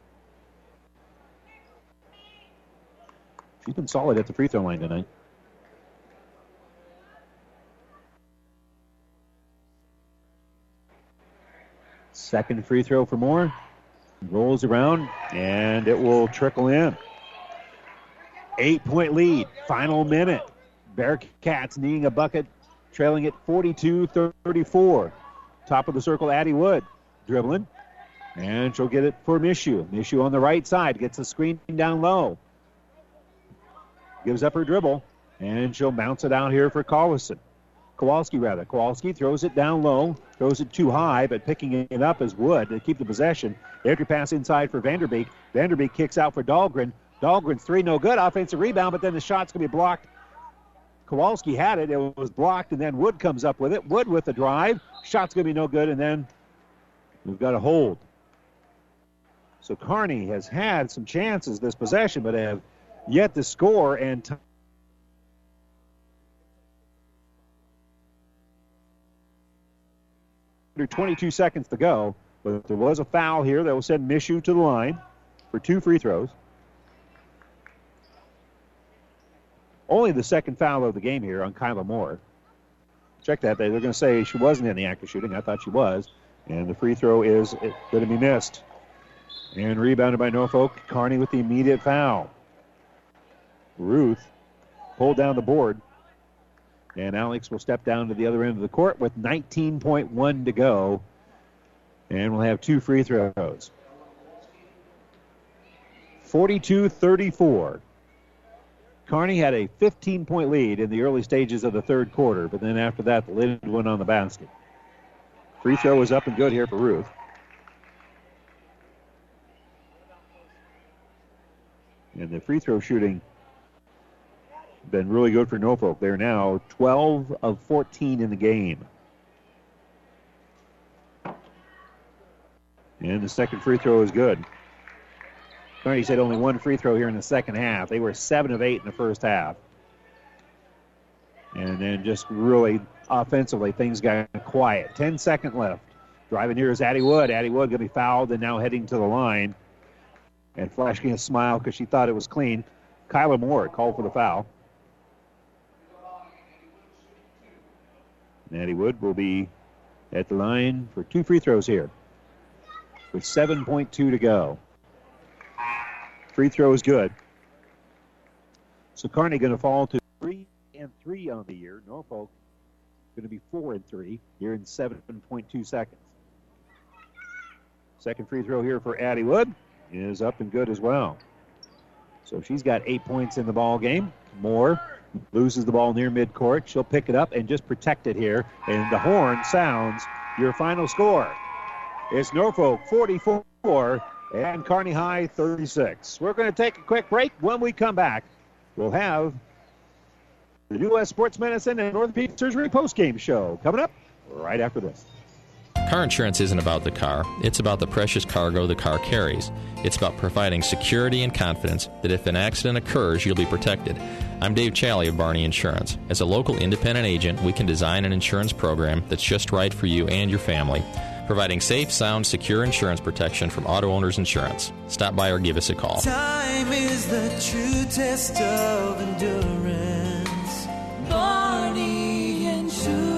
C: She's been solid at the free throw line tonight. Second free throw for Moore. Rolls around, and it will trickle in. Eight point lead, final minute. Bearcats needing a bucket, trailing at 42 34. Top of the circle, Addie Wood dribbling. And she'll get it for Mishu. Mishu on the right side gets the screen down low. Gives up her dribble, and she'll bounce it out here for Collison. Kowalski, rather. Kowalski throws it down low, throws it too high, but picking it up is Wood to keep the possession. Entry pass inside for Vanderbeek. Vanderbeek kicks out for Dahlgren. Dahlgren's three, no good. Offensive rebound, but then the shot's going to be blocked. Kowalski had it. It was blocked, and then Wood comes up with it. Wood with the drive. Shot's going to be no good, and then we've got a hold. So Kearney has had some chances this possession, but have yet to score, and t- under 22 seconds to go. But there was a foul here that will send Mishu to the line for two free throws. Only the second foul of the game here on Kyla Moore. Check that. They're going to say she wasn't in the act of shooting. I thought she was. And the free throw is going to be missed. And rebounded by Norfolk. Kearney with the immediate foul. Ruth pulled down the board. And Alex will step down to the other end of the court with 19.1 to go. And we'll have two free throws. 42 34. Kearney had a 15 point lead in the early stages of the third quarter, but then after that, the lid went on the basket. Free throw was up and good here for Ruth. And the free throw shooting been really good for Norfolk. They're now 12 of 14 in the game. And the second free throw is good. Kearney said only one free throw here in the second half. They were 7 of 8 in the first half. And then just really offensively, things got quiet. Ten second left. Driving here is Addie Wood. Addie Wood going to be fouled and now heading to the line. And flashing a smile because she thought it was clean. Kyla Moore called for the foul. Addie Wood will be at the line for two free throws here with 7.2 to go. Free throw is good. So Kearney going to fall to three and three on the year. Norfolk going to be four and three here in 7.2 seconds. Second free throw here for Addie Wood is up and good as well. So she's got eight points in the ball game. Moore loses the ball near midcourt. She'll pick it up and just protect it here. And the horn sounds your final score. It's Norfolk 44 and Kearney High 36. We're going to take a quick break. When we come back, we'll have the U.S. Sports Medicine and Orthopedic Surgery post-game show coming up right after this.
O: Car insurance isn't about the car, it's about the precious cargo the car carries. It's about providing security and confidence that if an accident occurs, you'll be protected. I'm Dave Challey of Barney Insurance. As a local independent agent, we can design an insurance program that's just right for you and your family, providing safe, sound, secure insurance protection from Auto Owners Insurance. Stop by or give us a call.
P: Time is the true test of endurance. Barney Insurance.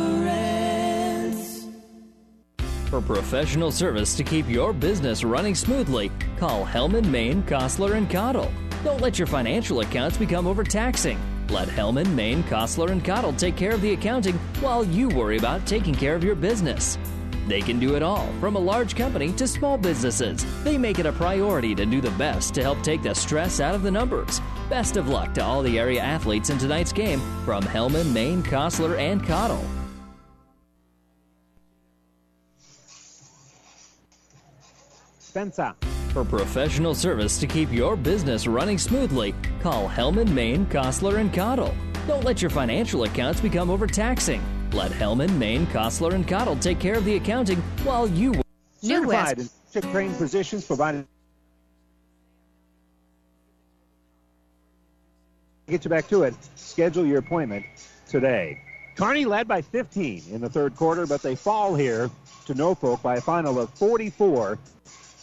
M: For professional service to keep your business running smoothly, call Hellman, Maine, Kostler, and Cottle. Don't let your financial accounts become overtaxing. Let Hellman, Maine, Kostler, and Cottle take care of the accounting while you worry about taking care of your business. They can do it all, from a large company to small businesses. They make it a priority to do the best to help take the stress out of the numbers. Best of luck to all the area athletes in tonight's game from Hellman, Maine, Kostler, and Cottle.
C: Spencer.
M: For professional service to keep your business running smoothly, call Hellman, Maine, Kostler, and Cottle. Don't let your financial accounts become overtaxing. Let Hellman, Maine, Kostler, and Cottle take care of the accounting while you work.
C: Certified and took trained positions provided. Get you back to it. Schedule your appointment today. Kearney led by 15 in the third quarter, but they fall here to Norfolk by a final of 44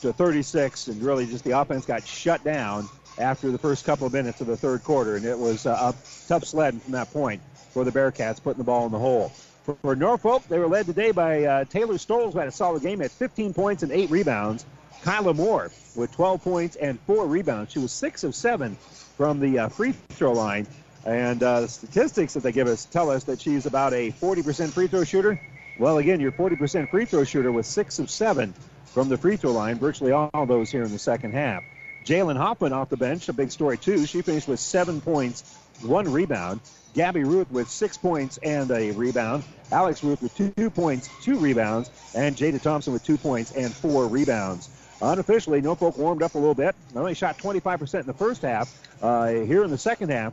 C: to 36, and really just the offense got shut down after the first couple of minutes of the third quarter, and it was uh, a tough sled from that point for the Bearcats putting the ball in the hole. For, for Norfolk, they were led today by uh, Taylor Stoles, who had a solid game at 15 points and eight rebounds. Kyla Moore with 12 points and four rebounds. She was six of seven from the uh, free throw line. And uh, the statistics that they give us tell us that she's about a 40% free throw shooter. Well, again, your 40% free throw shooter was six of seven from the free throw line, virtually all those here in the second half. Jalen Hoffman off the bench, a big story too. She finished with seven points, one rebound. Gabby Ruth with six points and a rebound. Alex Ruth with two, two points, two rebounds, and Jada Thompson with two points and four rebounds. Unofficially, Norfolk warmed up a little bit. Only shot 25% in the first half. Uh, here in the second half,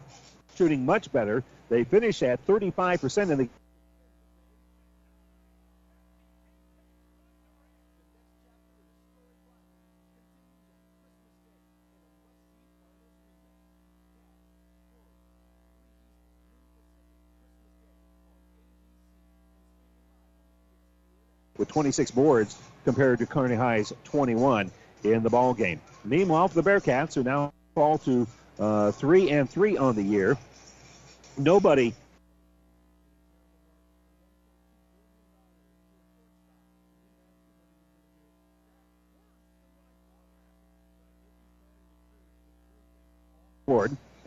C: shooting much better. They finished at 35% in the 26 boards compared to Kearney High's 21 in the ball game. Meanwhile, for the Bearcats, who now fall to uh, three and three on the year, nobody.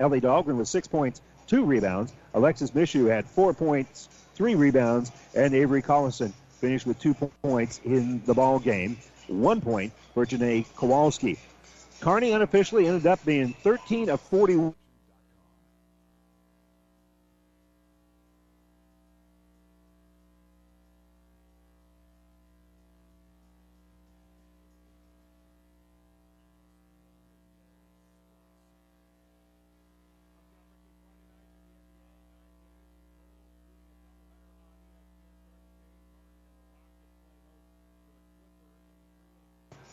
C: Ellie Dahlgren with six points, two rebounds. Alexis Mishu had four points, three rebounds, and Avery Collison finished with two points in the ball game. One point for Janae Kowalski. Kearney unofficially ended up being 13 of 40.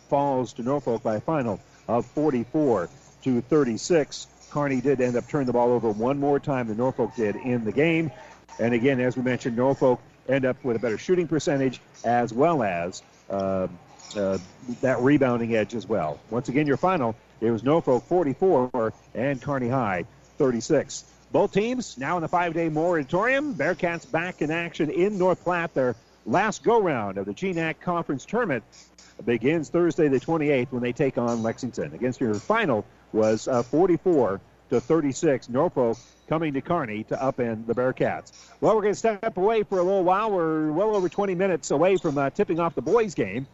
C: Falls to Norfolk by a final of 44 to 36. Kearney did end up turning the ball over one more time than Norfolk did in the game. And again, as we mentioned, Norfolk end up with a better shooting percentage as well as uh, uh, that rebounding edge as well. Once again, your final, it was Norfolk 44 and Kearney High 36. Both teams now in the five-day moratorium. Bearcats back in action in North Platte. Their last go-round of the GNAC Conference Tournament begins Thursday the 28th when they take on Lexington. Against your final was uh, 44 to 36. Norfolk coming to Kearney to upend the Bearcats. Well, we're going to step away for a little while. We're well over 20 minutes away from uh, tipping off the boys' game,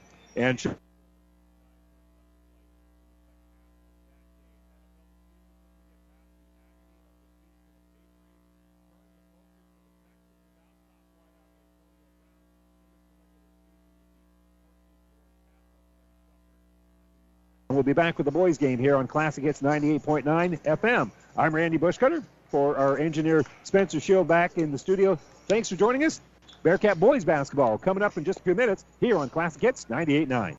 C: and. We'll be back with the boys game here on Classic Hits 98.9 FM. I'm Randy Bushcutter for our engineer Spencer Shield back in the studio. Thanks for joining us. Bearcat boys basketball coming up in just a few minutes here on Classic Hits 98.9.